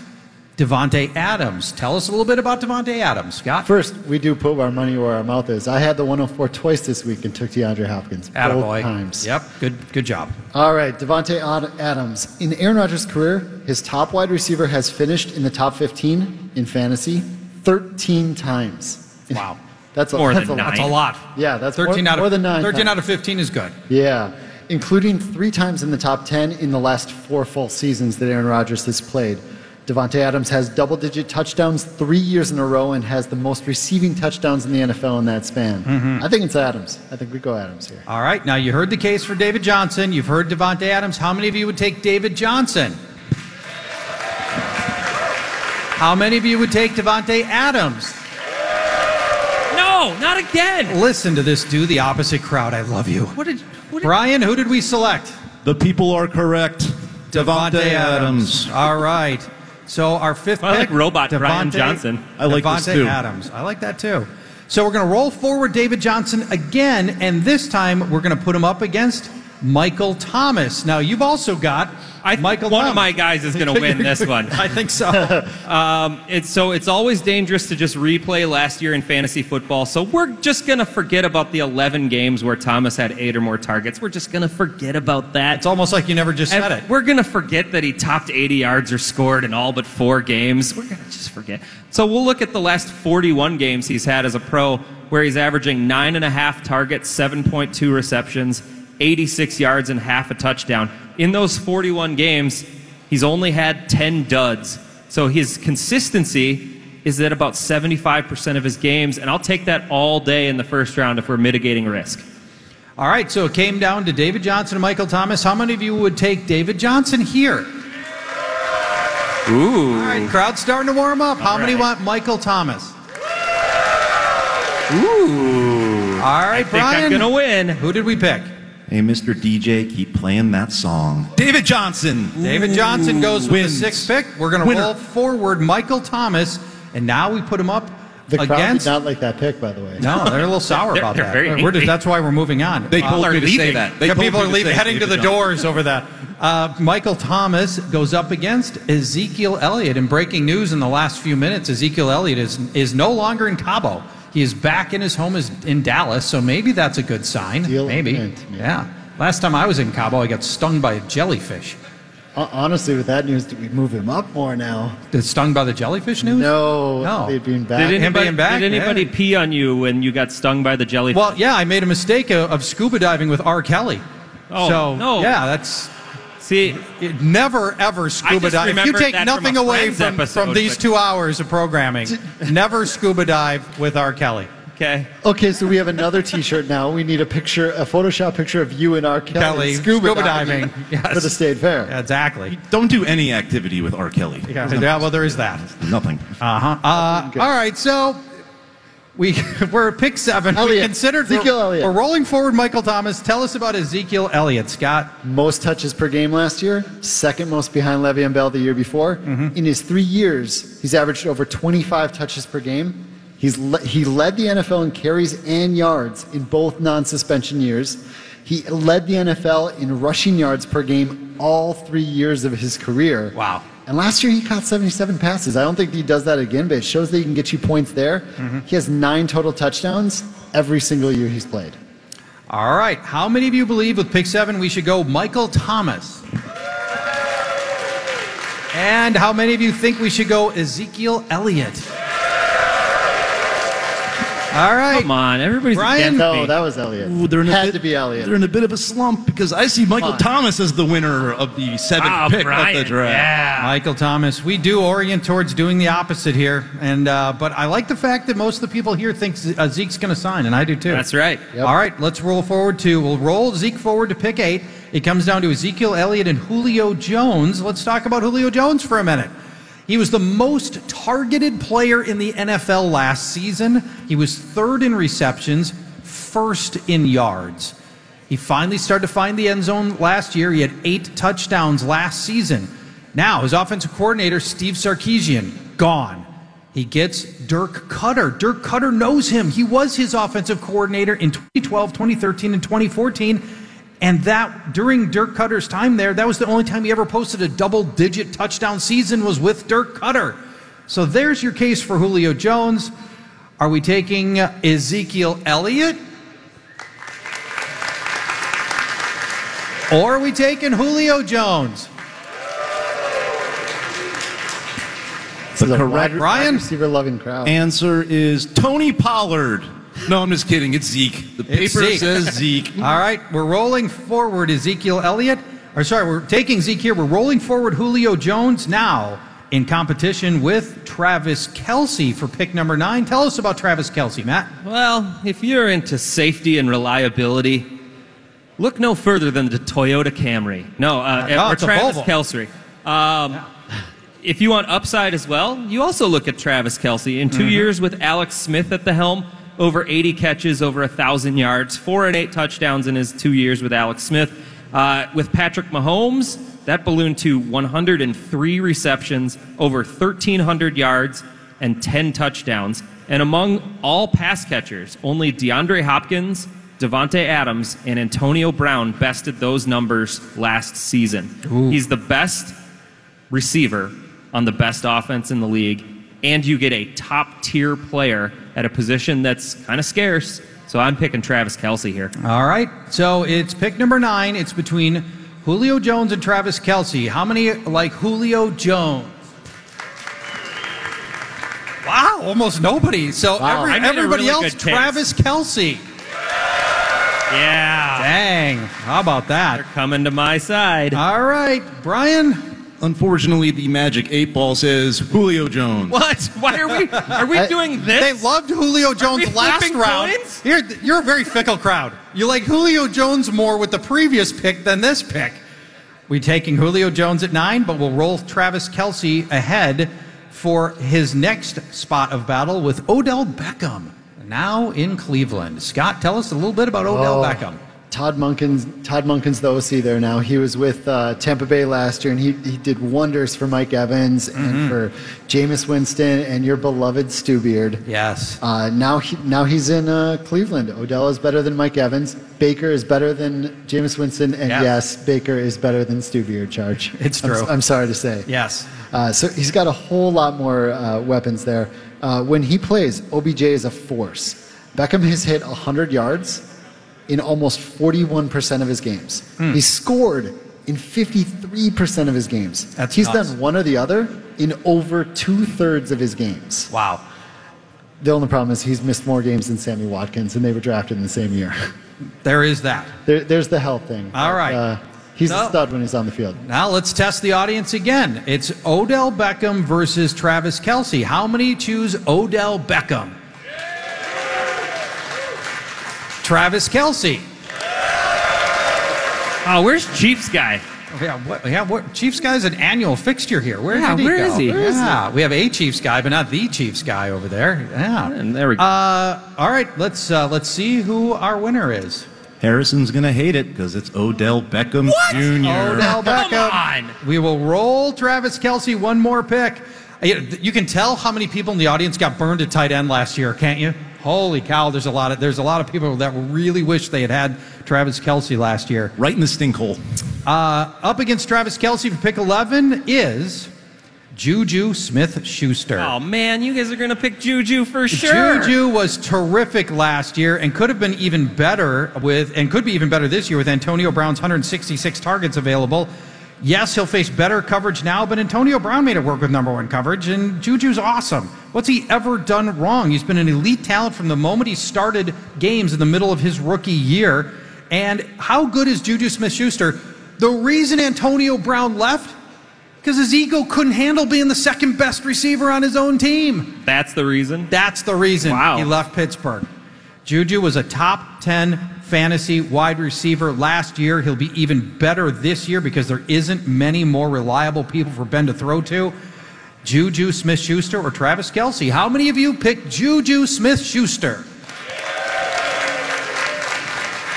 Davante Adams. Tell us a little bit about Davante Adams, Scott. First, we do put our money where our mouth is. I had the 104 twice this week and took DeAndre Hopkins both times. Yep, good, good job. All right, Davante Ad- Adams. In Aaron Rodgers' career, his top wide receiver has finished in the top 15 in fantasy 13 times. Wow. <laughs> That's a, More that's than a nine. lot. That's a lot. Yeah, that's 13 more, out of more than nine. 13 times. out of 15 is good. Yeah, including three times in the top 10 in the last four full seasons that Aaron Rodgers has played. Davante Adams has double digit touchdowns three years in a row and has the most receiving touchdowns in the NFL in that span. Mm-hmm. I think it's Adams. I think we go Adams here. All right, now you heard the case for David Johnson. You've heard Davante Adams. How many of you would take David Johnson? How many of you would take Davante Adams? No, not again. Listen to this, do the opposite crowd. I love you. What did? What did Brian, who did we select? The people are correct. Davante Adams. All right. So our fifth I pick, like robot Brian Davante- Johnson. I like Davante this too. Adams. I like that too. So we're going to roll forward David Johnson again, and this time we're going to put him up against Michael Thomas. Now you've also got I Michael one of my guys is going to win this <laughs> one. I think so. <laughs> Um, it's so it's always dangerous to just replay last year in fantasy football. So we're just going to forget about the 11 games where Thomas had eight or more targets. We're just going to forget about that. It's almost like you never just said it. We're going to forget that he topped 80 yards or scored in all but four games. We're going to just forget. So we'll look at the last 41 games he's had as a pro, where he's averaging nine and a half targets, 7.2 receptions, 86 yards, and half a touchdown. In those 41 games, he's only had 10 duds. So his consistency is at about 75% of his games, and I'll take that all day in the first round if we're mitigating risk. All right, so it came down to David Johnson and Michael Thomas. How many of you would take David Johnson here? Ooh. All right, crowd's starting to warm up. How All many want Michael Thomas? Ooh. All right, I think Brian. I'm going to win. Who did we pick? Hey, Mr. DJ, keep playing that song. David Johnson. David Johnson goes with Wins. the sixth pick. We're going to roll forward Michael Thomas, and now we put him up The crowd against. did not like that pick, by the way. No, they're a little <laughs> sour They're- about they're that. very We're just- that's why we're moving on. They Uh, told are me to say leaving. that. They yeah, people are leaving, say heading to the Johnson. doors over that. Uh, Michael Thomas goes up against Ezekiel Elliott. And breaking news in the last few minutes, Ezekiel Elliott is is no longer in Cabo. He is back in his home is in Dallas, so maybe that's a good sign. Deal maybe. imminent, man. Yeah. Last time I was in Cabo, I got stung by a jellyfish. Honestly, with that news, do we move him up more now? Did stung by the jellyfish news? No, No. they'd been back. Did Him anybody, being back, did anybody yeah. pee on you when you got stung by the jellyfish? Well, yeah, I made a mistake of, of scuba diving with R. Kelly. Oh, so, no. yeah, that's See, It never ever scuba dive. If you take that from nothing away from, episode, from these two hours of programming, <laughs> never scuba dive with R. Kelly. okay. Okay, so we have another T-shirt now. We need a picture, a Photoshop picture of you and R. Kelly, Kelly, scuba, scuba diving, diving, yes. <laughs> for the state fair. Exactly. Don't do any activity with R. Kelly. Yeah, yeah, well, there is that. Nothing. Uh-huh. Uh, all right, so we, <laughs> we're at pick seven. We considered Ezekiel we're, Elliott. we're rolling forward Michael Thomas. Tell us about Ezekiel Elliott, Scott. Most touches per game last year, second most behind Le'Veon Bell the year before. Mm-hmm. In his three years, he's averaged over 25 touches per game. He's le- he led the NFL in carries and yards in both non-suspension years. He led the NFL in rushing yards per game all three years of his career. Wow. And last year he caught 77 passes. I don't think he does that again, but it shows that he can get you points there. Mm-hmm. He has nine total touchdowns every single year he's played. All right, how many of you believe with pick seven we should go Michael Thomas? And how many of you think we should go Ezekiel Elliott? All right. Come on, everybody's Brian? against No, me. that was Elliott. Ooh, they're in a Had bit, to be Elliott. They're in a bit of a slump because I see Michael Fine. Thomas as the winner of the seventh Oh, pick Brian, of the draft. Yeah. Michael Thomas, we do orient towards doing the opposite here, and uh, but I like the fact that most of the people here think Z- uh, Zeke's going to sign, and I do too. That's right. Yep. All right, let's roll forward to we'll roll Zeke forward to pick eight. It comes down to Ezekiel Elliott and Julio Jones. Let's talk about Julio Jones for a minute. He was the most targeted player in the NFL last season. He was third in receptions, first in yards. He finally started to find the end zone last year. He had eight touchdowns last season. Now, his offensive coordinator, Steve Sarkisian, gone. He gets Dirk Koetter. Dirk Koetter knows him. He was his offensive coordinator in 2012, 2013, and 2014. And that during Dirk Koetter's time there, that was the only time he ever posted a double-digit touchdown season was with Dirk Koetter. So there's your case for Julio Jones. Are we taking Ezekiel Elliott? Or are we taking Julio Jones? This is a correct- wide, Brian? wide receiver loving crowd. Answer is Tony Pollard. No, I'm just kidding. It's Zeke. The paper It's Zeke. says Zeke. <laughs> All right, we're rolling forward Ezekiel Elliott. Or sorry, we're taking Zeke here. We're rolling forward Julio Jones now in competition with Travis Kelce for pick number nine. Tell us about Travis Kelce, Matt. Well, if you're into safety and reliability, look no further than the Toyota Camry. No, uh, Oh, or it's a Travis Volvo. Kelce. Um, If you want upside as well, you also look at Travis Kelce. In 2 Mm-hmm. years with Alex Smith at the helm, over 80 catches, over 1,000 yards, four and eight touchdowns in his two years with Alex Smith. Uh, with Patrick Mahomes, that ballooned to 103 receptions, over 1,300 yards, and 10 touchdowns. And among all pass catchers, only DeAndre Hopkins Davante Adams and Antonio Brown bested those numbers last season. He's the best receiver on the best offense in the league, and you get a top tier player at a position that's kind of scarce. So I'm picking Travis Kelce here. All right. So it's pick number nine. It's between Julio Jones and Travis Kelce. How many like Julio Jones? Wow, almost nobody. So Wow. every- I made a everybody really else. Travis Kelce. Yeah. Dang. How about that? They're coming to my side. All right, Brian. Unfortunately, the magic eight ball says Julio Jones. What? Why are we are we doing this? They loved Julio Jones we last flipping round. coins? You're, you're a very fickle crowd. You like Julio Jones more with the previous pick than this pick. We taking Julio Jones at nine, but we'll roll Travis Kelce ahead for his next spot of battle with Odell Beckham, now in Cleveland. Scott, tell us a little bit about Odell Oh, Beckham. Todd Monken's, Todd Monken's the OC there now. He was with uh, Tampa Bay last year, and he, he did wonders for Mike Evans Mm-hmm. and for Jameis Winston and your beloved Stu Beard. Yes. Uh, now he, now he's in uh, Cleveland. Odell is better than Mike Evans. Baker is better than Jameis Winston, and Yeah. yes, Baker is better than Stu Beard. Charge. <laughs> It's I'm- true. I'm, sorry to say. Yes. Uh, so he's got a whole lot more uh, weapons there. Uh, when he plays, OBJ is a force. Beckham has hit 100 yards in almost 41% of his games. Hmm. He's scored in 53% of his games. That's he's nuts. done one or the other in over two thirds of his games. Wow. The only problem is he's missed more games than Sammy Watkins, and they were drafted in the same year. There is that. there, there's the health thing. All right. Uh, he's No. a stud when he's on the field. Now let's test the audience again. It's Odell Beckham versus Travis Kelce. How many choose Odell Beckham? Travis Kelce. Oh, where's Chiefs guy? Yeah, what, yeah, what, Chiefs guy's an annual fixture here. Where Yeah, did he where go? is he? Where is yeah, we have a Chiefs guy, but not the Chiefs guy over there. Yeah, And there we go. Uh, all right, let's uh, let's see who our winner is. Harrison's gonna hate it because it's Odell Beckham Jr. Odell Beckham. Come on. We will roll Travis Kelce one more pick. You you can tell how many people in the audience got burned at tight end last year, can't you? Holy cow! There's a lot of there's a lot of people that really wish they had had Travis Kelce last year. Right in the stink hole. Uh, up against Travis Kelce for pick 11 is Juju Smith Schuster. Oh man, you guys are gonna pick Juju for sure. Juju was terrific last year and could have been even better with, and could be even better this year with Antonio Brown's 166 targets available. Yes, he'll face better coverage now, but Antonio Brown made it work with number one coverage, and Juju's awesome. What's he ever done wrong? He's been an elite talent from the moment he started games in the middle of his rookie year. And how good is Juju Smith Schuster? The reason Antonio Brown left, because his ego couldn't handle being the second best receiver on his own team. That's the reason. That's the reason Wow. he left Pittsburgh. Juju was a top 10 fantasy wide receiver last year. He'll be even better this year because there isn't many more reliable people for Ben to throw to. Juju Smith Schuster or Travis Kelce. How many of you picked Juju Smith Schuster?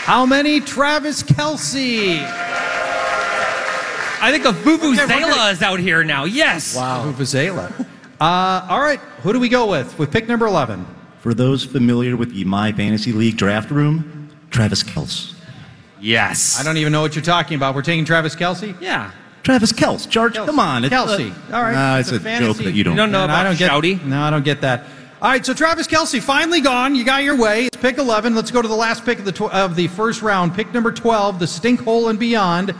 How many Travis Kelce? I think the Vuvu Okay, Zela gonna- is out here now. Yes. Wow. Vuvuzela. Uh, all right, who do we go with? With pick number 11. For those familiar with the My Fantasy League draft room, Travis Kels. Yes. I don't even know what you're talking about. We're taking Travis Kelce? Yeah. Travis Kels, George, Kelce. come on. It's Kelce. a- All right. Nah, it's, It's a a, joke that you don't. You don't know Man, I don't get, Shouty? No, I don't get that. All right, so Travis Kelce finally gone. You got your way. It's pick 11. Let's go to the last pick of the tw- of the first round. Pick number 12, the stink hole and beyond.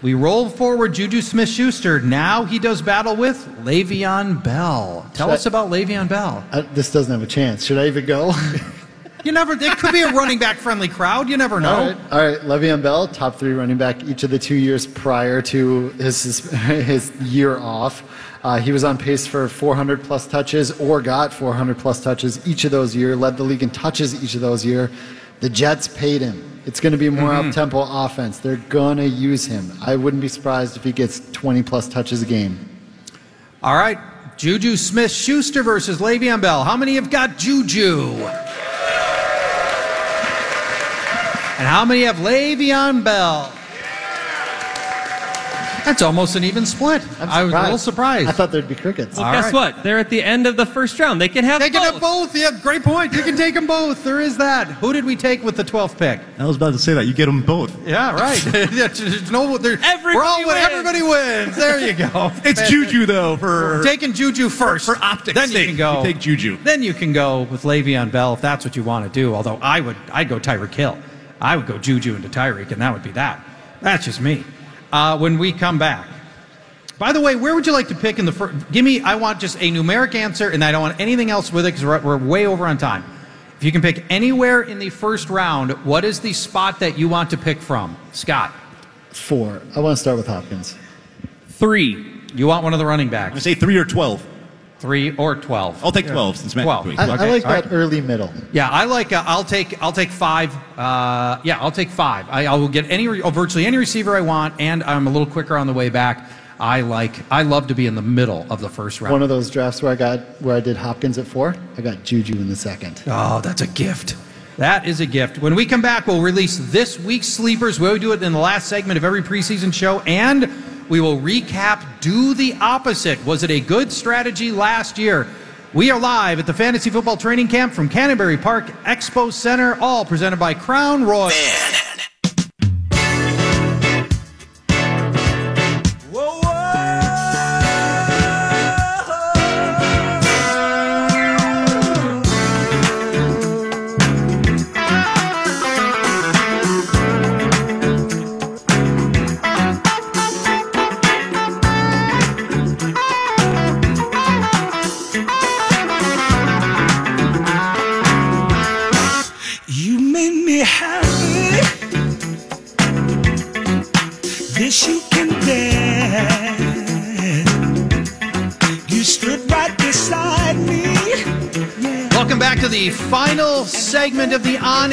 We roll forward Juju Smith-Schuster. Now he does battle with Le'Veon Bell. Tell Should I- us about Le'Veon Bell. Uh, this doesn't have a chance. Should I even go? <laughs> You never. It could be a running back friendly crowd. You never know. All right, all right. Le'Veon Bell, top three running back each of the two years prior to his his, his year off. Uh, he was on pace for 400 plus touches or got 400 plus touches each of those year. Led the league in touches each of those year. The Jets paid him. It's going to be more Mm-hmm. up tempo offense. They're going to use him. I wouldn't be surprised if he gets 20 plus touches a game. All right, Juju Smith-Schuster versus Le'Veon Bell. How many have got Juju? And how many have Le'Veon Bell? That's almost an even split. I'm was a little surprised. surprised. I thought there'd be crickets. Well, All guess right. what? They're at the end of the first round. They can have They can both. have both. Yeah, great point. You can take them both. There is that. Who did we take with the 12th pick? I was about to say that. You get them both. Yeah, right. <laughs> <laughs> There's no, there, Everybody we're all, wins. Everybody wins. There you go. <laughs> It's Juju though for We're taking Juju first. for optics Then you can go. You take Juju. Then you can go with Le'Veon Bell if that's what you want to do. Although I would, I'd go Tyreek Hill. I would go Juju into Tyreek, and that would be that. That's just me. Uh, when we come back. By the way, where would you like to pick in the first? Give me. I want just a numeric answer, and I don't want anything else with it because we're, we're way over on time. If you can pick anywhere in the first round, what is the spot that you want to pick from, Scott? Four. I want to start with Hopkins. Three. You want one of the running backs? I backs, say three or twelve. Three or twelve? I'll take twelve since Matt. 12. Wait, I, I like all that right. early middle. Yeah, I like. Uh, I'll take. I'll take five. Uh, yeah, I'll take five. I, I will get any, re- oh, virtually any receiver I want, and I'm a little quicker on the way back. I like. I love to be in the middle of the first round. One of those drafts where I got where I did Hopkins at four. I got Juju in the second. Oh, that's a gift. That is a gift. When we come back, we'll release this week's sleepers. We'll do it in the last segment of every preseason show, and we will recap do the opposite. Was it a good strategy last year? We are live at the Fantasy Football Training Camp from Canterbury Park Expo Center, all presented by Crown Royal. You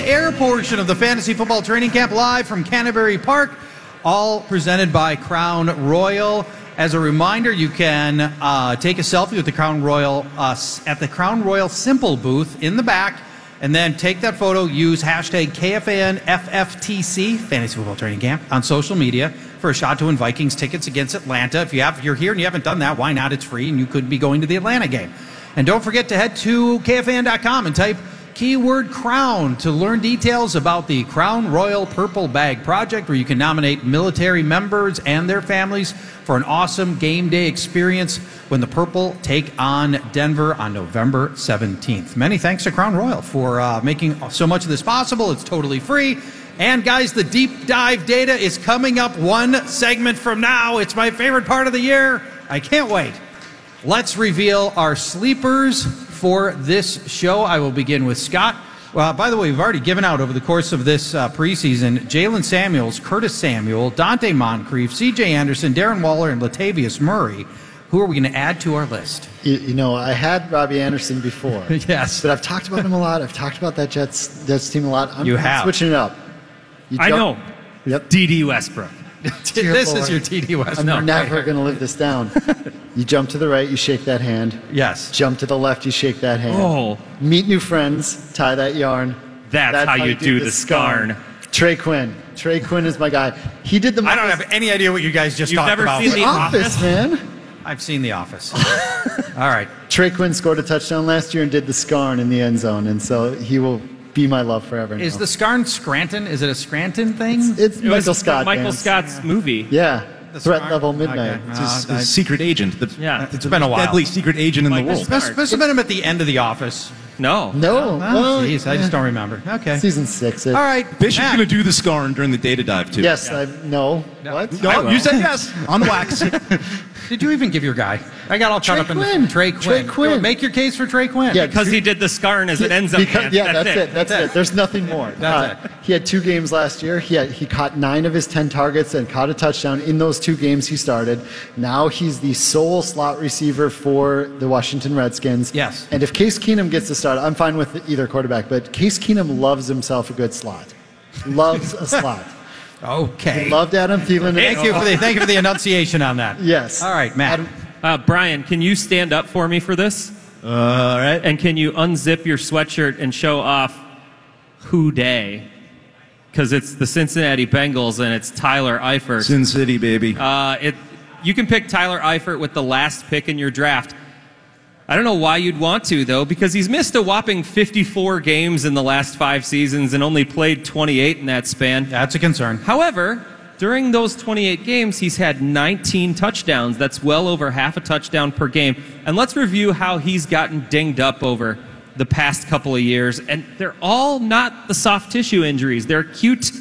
air portion of the Fantasy Football Training Camp live from Canterbury Park, all presented by Crown Royal. As a reminder, you can uh, take a selfie with the Crown Royal uh, at the Crown Royal Simple booth in the back, and then take that photo, use hashtag KFANFFTC, Fantasy Football Training Camp, on social media for a shot to win Vikings tickets against Atlanta. If you have, if you're here and you haven't done that, why not? It's free, and you could be going to the Atlanta game. And don't forget to head to KFAN.com and type keyword crown to learn details about the Crown Royal Purple Bag Project, where you can nominate military members and their families for an awesome game day experience when the Purple take on Denver on November 17th. Many thanks to Crown Royal for uh, making so much of this possible. It's totally free. And guys, the deep dive data is coming up one segment from now. It's my favorite part of the year. I can't wait. Let's reveal our sleepers for this show. I will begin with Scott. Well, by the way, we've already given out over the course of this uh, preseason Jaylen Samuels, Curtis Samuel, Donte Moncrief, CJ Anderson, Darren Waller, and Latavius Murray. Who are we going to add to our list? You, you know, I had Robby Anderson before. <laughs> yes. But I've talked about him a lot. I've talked about that Jets Jets team a lot. I'm, You I'm have. switching it up. You I know. Yep. Dede Westbrook. Dear <laughs> this is your TD West. I'm No, never going to live this down. you jump to the right, you shake that hand. Yes. Jump to the left, you shake that hand. Oh. Meet new friends, tie that yarn. That's how you do the scarn. Trey Quinn. Trey Quinn is my guy. He did the. I don't have any idea what you guys just You've talked never about. seen The The Office, Office? man. I've seen The Office. <laughs> All right. Trey Quinn scored a touchdown last year and did the scarn in the end zone, and so he will be my love forever. Is now. the Scarn Scranton? Is it a Scranton thing? It's It Michael was Scott. Michael man. Scott's movie. Yeah. The Threat Scarn? level midnight. Okay. It's his, Uh, his secret agent. The, Yeah. It's been a while. Deadly secret agent in the world. Scott. Must, must have been him at the end of The Office. No. No. Oh, well, jeez, I just don't remember. Okay. Season six. It, All right. Bishop's Matt. going to do the scarn during the data dive too. Yes. I no. What? No, I will. you said yes <laughs> on the wax. Did you even give your guy? I got all caught Trey up in Quinn. the Trey Quinn. Trey Quinn. Make your case for Trey Quinn. Yeah, Because he did the scarn as an ends up Because- dance. yeah, that's, That's it. That's, That's it. it. There's nothing more. That's Uh, He had two games last year. He had, he caught nine of his ten targets and caught a touchdown in those two games he started. Now he's the sole slot receiver for the Washington Redskins. Yes. And if Case Keenum gets the start, I'm fine with either quarterback. But Case Keenum loves himself a good slot. Loves a slot. <laughs> Okay. Loved Adam Thielen. Thank you for the thank you for the enunciation on that. Yes. All right, Matt. Adam- Uh, Brian, can you stand up for me for this? Uh, all right. And can you unzip your sweatshirt and show off who day? because it's the Cincinnati Bengals and it's Tyler Eifert. Sin City, baby. Uh, it, you can pick Tyler Eifert with the last pick in your draft. I don't know why you'd want to, though, because he's missed a whopping 54 games in the last five seasons and only played 28 in that span. That's a concern. However, during those 28 games, he's had 19 touchdowns. That's well over half a touchdown per game. And let's review how he's gotten dinged up over the past couple of years. And they're all not the soft tissue injuries, they're acute.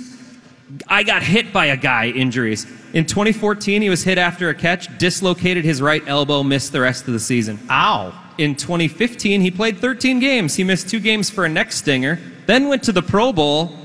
I got hit by a guy injuries. In 2014, he was hit after a catch, dislocated his right elbow, missed the rest of the season. Ow. In 2015, he played 13 games. He missed two games for a neck stinger, then went to the Pro Bowl,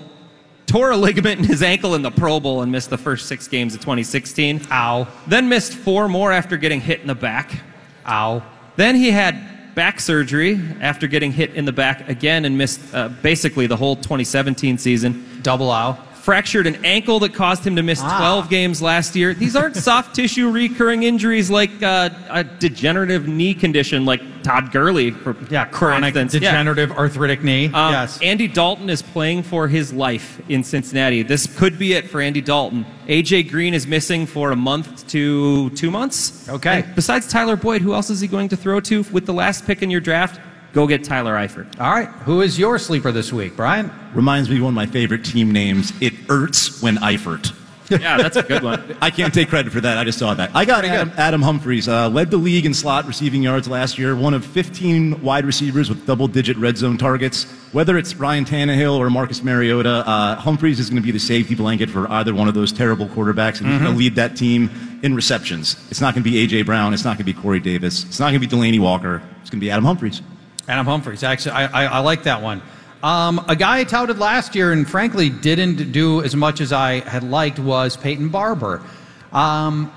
tore a ligament in his ankle in the Pro Bowl, and missed the first six games of 2016. Ow. Then missed four more after getting hit in the back. Ow. Then he had back surgery after getting hit in the back again and missed uh, basically the whole 2017 season. Double ow. Fractured an ankle that caused him to miss Ah. 12 games last year. These aren't <laughs> soft tissue recurring injuries like uh, a degenerative knee condition like Todd Gurley. For, Yeah, chronic instance. Yeah. degenerative arthritic knee. Um, yes. Andy Dalton is playing for his life in Cincinnati. This could be it for Andy Dalton. AJ Green is missing for a month to two months. Okay. And besides Tyler Boyd, who else is he going to throw to with the last pick in your draft? Go get Tyler Eifert. All right. Who is your sleeper this week, Brian? Reminds me of one of my favorite team names. It hurts when Eifert. <laughs> Yeah, that's a good one. <laughs> I can't take credit for that. I just saw that. I got Adam, Adam Humphries. Uh, led the league in slot receiving yards last year. One of 15 wide receivers with double-digit red zone targets. Whether it's Ryan Tannehill or Marcus Mariota, uh, Humphries is going to be the safety blanket for either one of those terrible quarterbacks, and he's going to lead that team in receptions. It's not going to be A.J. Brown. It's not going to be Corey Davis. It's not going to be Delanie Walker. It's going to be Adam Humphries. Adam Humphries. Actually, I, I, I like that one. Um, a guy I touted last year and frankly didn't do as much as I had liked was Peyton Barber. Um,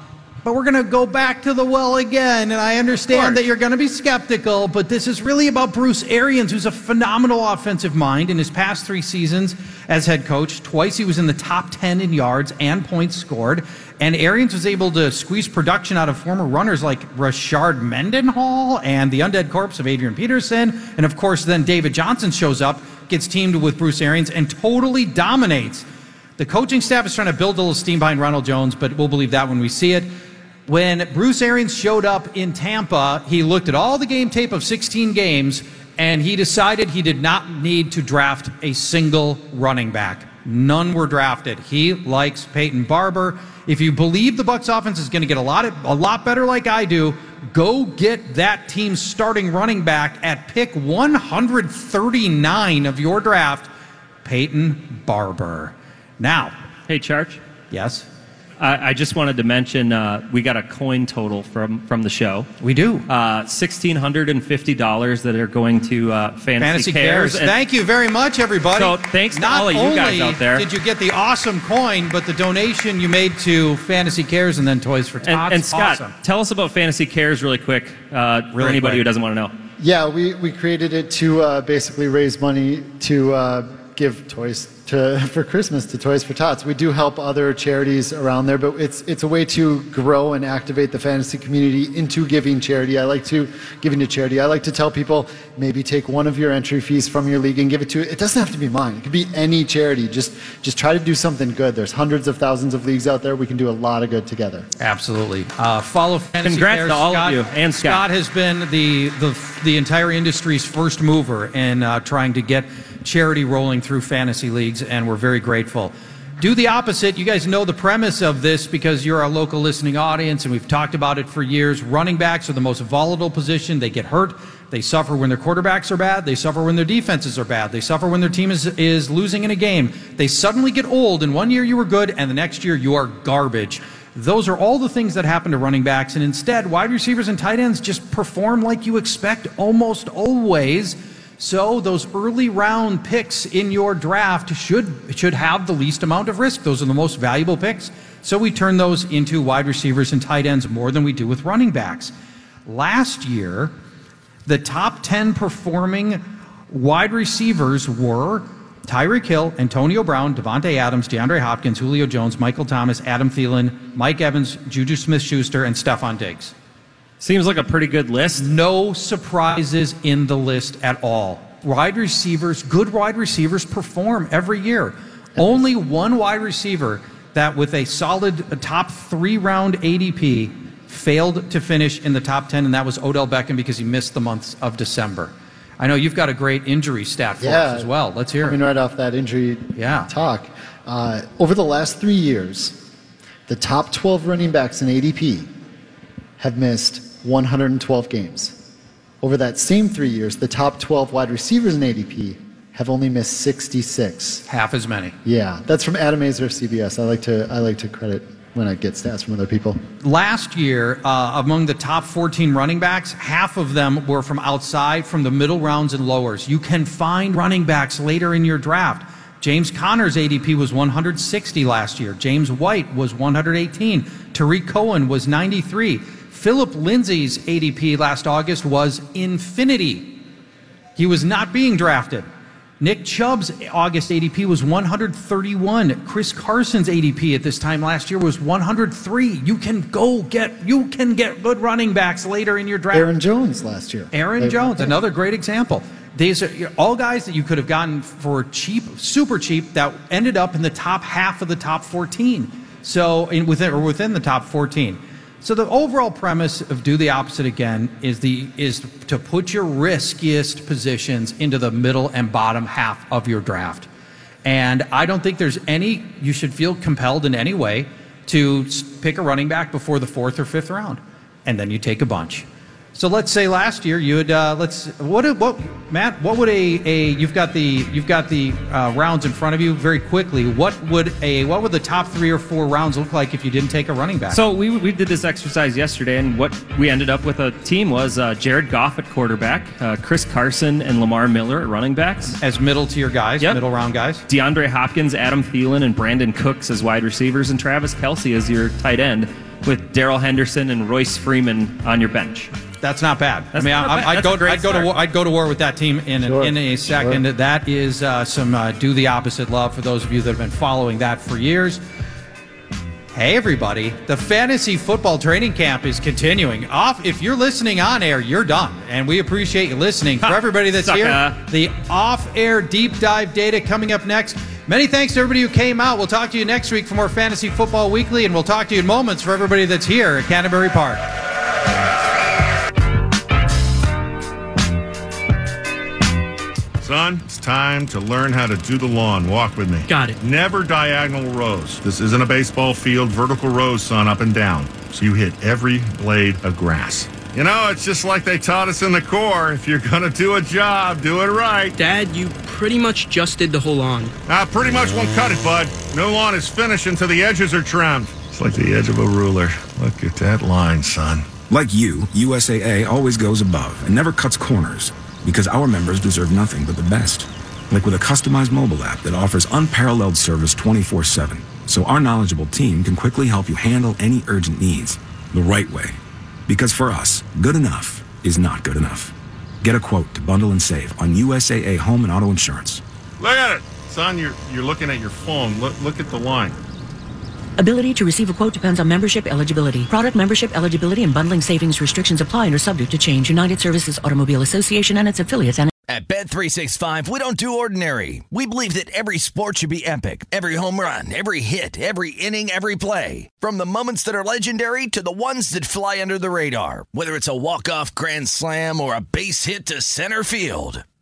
but we're going to go back to the well again, and I understand that you're going to be skeptical, but this is really about Bruce Arians, who's a phenomenal offensive mind in his past three seasons as head coach. Twice he was in the top 10 in yards and points scored, and Arians was able to squeeze production out of former runners like Rashard Mendenhall and the undead corpse of Adrian Peterson, and of course, then David Johnson shows up, gets teamed with Bruce Arians, and totally dominates. The coaching staff is trying to build a little steam behind Ronald Jones, but we'll believe that when we see it. When Bruce Arians showed up in Tampa, he looked at all the game tape of 16 games and he decided he did not need to draft a single running back. None were drafted. He likes Peyton Barber. If you believe the Bucs offense is going to get a lot of, a lot better like I do, go get that team's starting running back at pick 139 of your draft, Peyton Barber. Now, Hey, Charge. yes, I, I just wanted to mention uh, we got a coin total from from the show. we do. Uh, Sixteen hundred and fifty dollars that are going to uh, Fantasy, Fantasy Cares. And- Thank you very much, everybody. So, thanks to Not all of you guys only out there. Did you get the awesome coin, but the donation you made to Fantasy Cares and then Toys for Tots? And, and Scott, awesome. tell us about Fantasy Cares really quick uh, for Really anybody quick. who doesn't want to know. Yeah, we, we created it to uh, basically raise money to uh, give toys to <laughs> for Christmas to Toys for Tots. We do help other charities around there, but it's it's a way to grow and activate the fantasy community into giving charity. I like to giving to charity. I like to tell people maybe take one of your entry fees from your league and give it to. It doesn't have to be mine. It could be any charity. Just just try to do something good. There's hundreds of thousands of leagues out there. We can do a lot of good together. Absolutely. Uh, follow Fantasy Congrats Cares. to all of you and Scott. Scott. has been the, the, the entire industry's first mover in uh, trying to get charity rolling through fantasy leagues, and we're very grateful. Do the opposite. You guys know the premise of this because you're our local listening audience, and we've talked about it for years. Running backs are the most volatile position. They get hurt. They suffer when their quarterbacks are bad. They suffer when their defenses are bad. They suffer when their team is, is losing in a game. They suddenly get old, and one year you were good, and the next year you are garbage. Those are all the things that happen to running backs, and instead, wide receivers and tight ends just perform like you expect almost always. So those early round picks in your draft should should have the least amount of risk. Those are the most valuable picks. So we turn those into wide receivers and tight ends more than we do with running backs. Last year, the top 10 performing wide receivers were Tyreek Hill, Antonio Brown, Davante Adams, DeAndre Hopkins, Julio Jones, Michael Thomas, Adam Thielen, Mike Evans, Juju Smith Schuster, and Stefon Diggs. Seems like a pretty good list. No surprises in the list at all. Wide receivers, good wide receivers perform every year. Only one wide receiver that with a solid uh, top three round ADP failed to finish in the top 10, and that was Odell Beckham because he missed the months of December. I know you've got a great injury stat for us as well. Let's hear Coming it. right off that injury Yeah. talk. Uh, over the last three years, the top 12 running backs in ADP have missed 112 games. Over that same three years, the top 12 wide receivers in ADP have only missed 66. Half as many. Yeah, that's from Adam Aizer, of CBS. I like to I like to credit when I get stats from other people. Last year, uh, among the top 14 running backs, half of them were from outside, from the middle rounds and lowers. You can find running backs later in your draft. James Conner's ADP was 160 last year. James White was 118. Tarik Cohen was 93. Phillip Lindsay's ADP last August was infinity. He was not being drafted. Nick Chubb's August ADP was 131. Chris Carson's ADP at this time last year was 103. You can go get you can get good running backs later in your draft. Aaron Jones last year. Aaron They- Jones, another great example. These are all guys that you could have gotten for cheap, super cheap, that ended up in the top half of the top 14. So, in, within or within the top 14. So the overall premise of do the opposite again is the is to put your riskiest positions into the middle and bottom half of your draft. And I don't think there's any you should feel compelled in any way to pick a running back before the fourth or fifth round, and then you take a bunch. So let's say last year you had uh, let's what what Matt what would a, a you've got the you've got the uh, rounds in front of you very quickly. What would a what would the top three or four rounds look like if you didn't take a running back? So we, we did this exercise yesterday, and what we ended up with a team was uh, Jared Goff at quarterback, uh, Chris Carson and Lamar Miller at running backs, as middle tier guys, Yep. middle round guys. DeAndre Hopkins, Adam Thielen, and Brandin Cooks as wide receivers, and Travis Kelce as your tight end, with Darrell Henderson and Royce Freeman on your bench. That's not bad. That's I mean, I, bad. I'd That's go. I'd go to. start. War, I'd go to war with that team in Sure. in a second. Sure. That is uh, some uh, do the opposite love for those of you that have been following that for years. Hey everybody, the fantasy football training camp is continuing. Off if you're listening on air, you're done. And we appreciate you listening. <laughs> For everybody that's Sucker. here, the off-air deep dive data coming up next. Many thanks to everybody who came out. We'll talk to you next week for more Fantasy Football Weekly, and we'll talk to you in moments for everybody that's here at Canterbury Park. Son, it's time to learn how to do the lawn. Walk with me. Got it. Never diagonal rows. This isn't a baseball field, vertical rows, son, up and down. So you hit every blade of grass. You know, it's just like they taught us in the Corps. If you're gonna do a job, do it right. Dad, you pretty much just did the whole lawn. I pretty much won't cut it, bud. No lawn is finished until the edges are trimmed. It's like the edge of a ruler. Look at that line, son. Like you, USAA always goes above and never cuts corners because our members deserve nothing but the best. Like with a customized mobile app that offers unparalleled service 24 7, so our knowledgeable team can quickly help you handle any urgent needs the right way. Because for us, good enough is not good enough. Get a quote to bundle and save on USAA home and auto insurance. Look at it. Son, you're, you're looking at your phone. Look, look at the line. Ability to receive a quote depends on membership eligibility. Product membership eligibility and bundling savings restrictions apply and are subject to change. United Services Automobile Association and its affiliates and At Bet365, we don't do ordinary. We believe that every sport should be epic. Every home run, every hit, every inning, every play. From the moments that are legendary to the ones that fly under the radar. Whether it's a walk-off grand slam or a base hit to center field.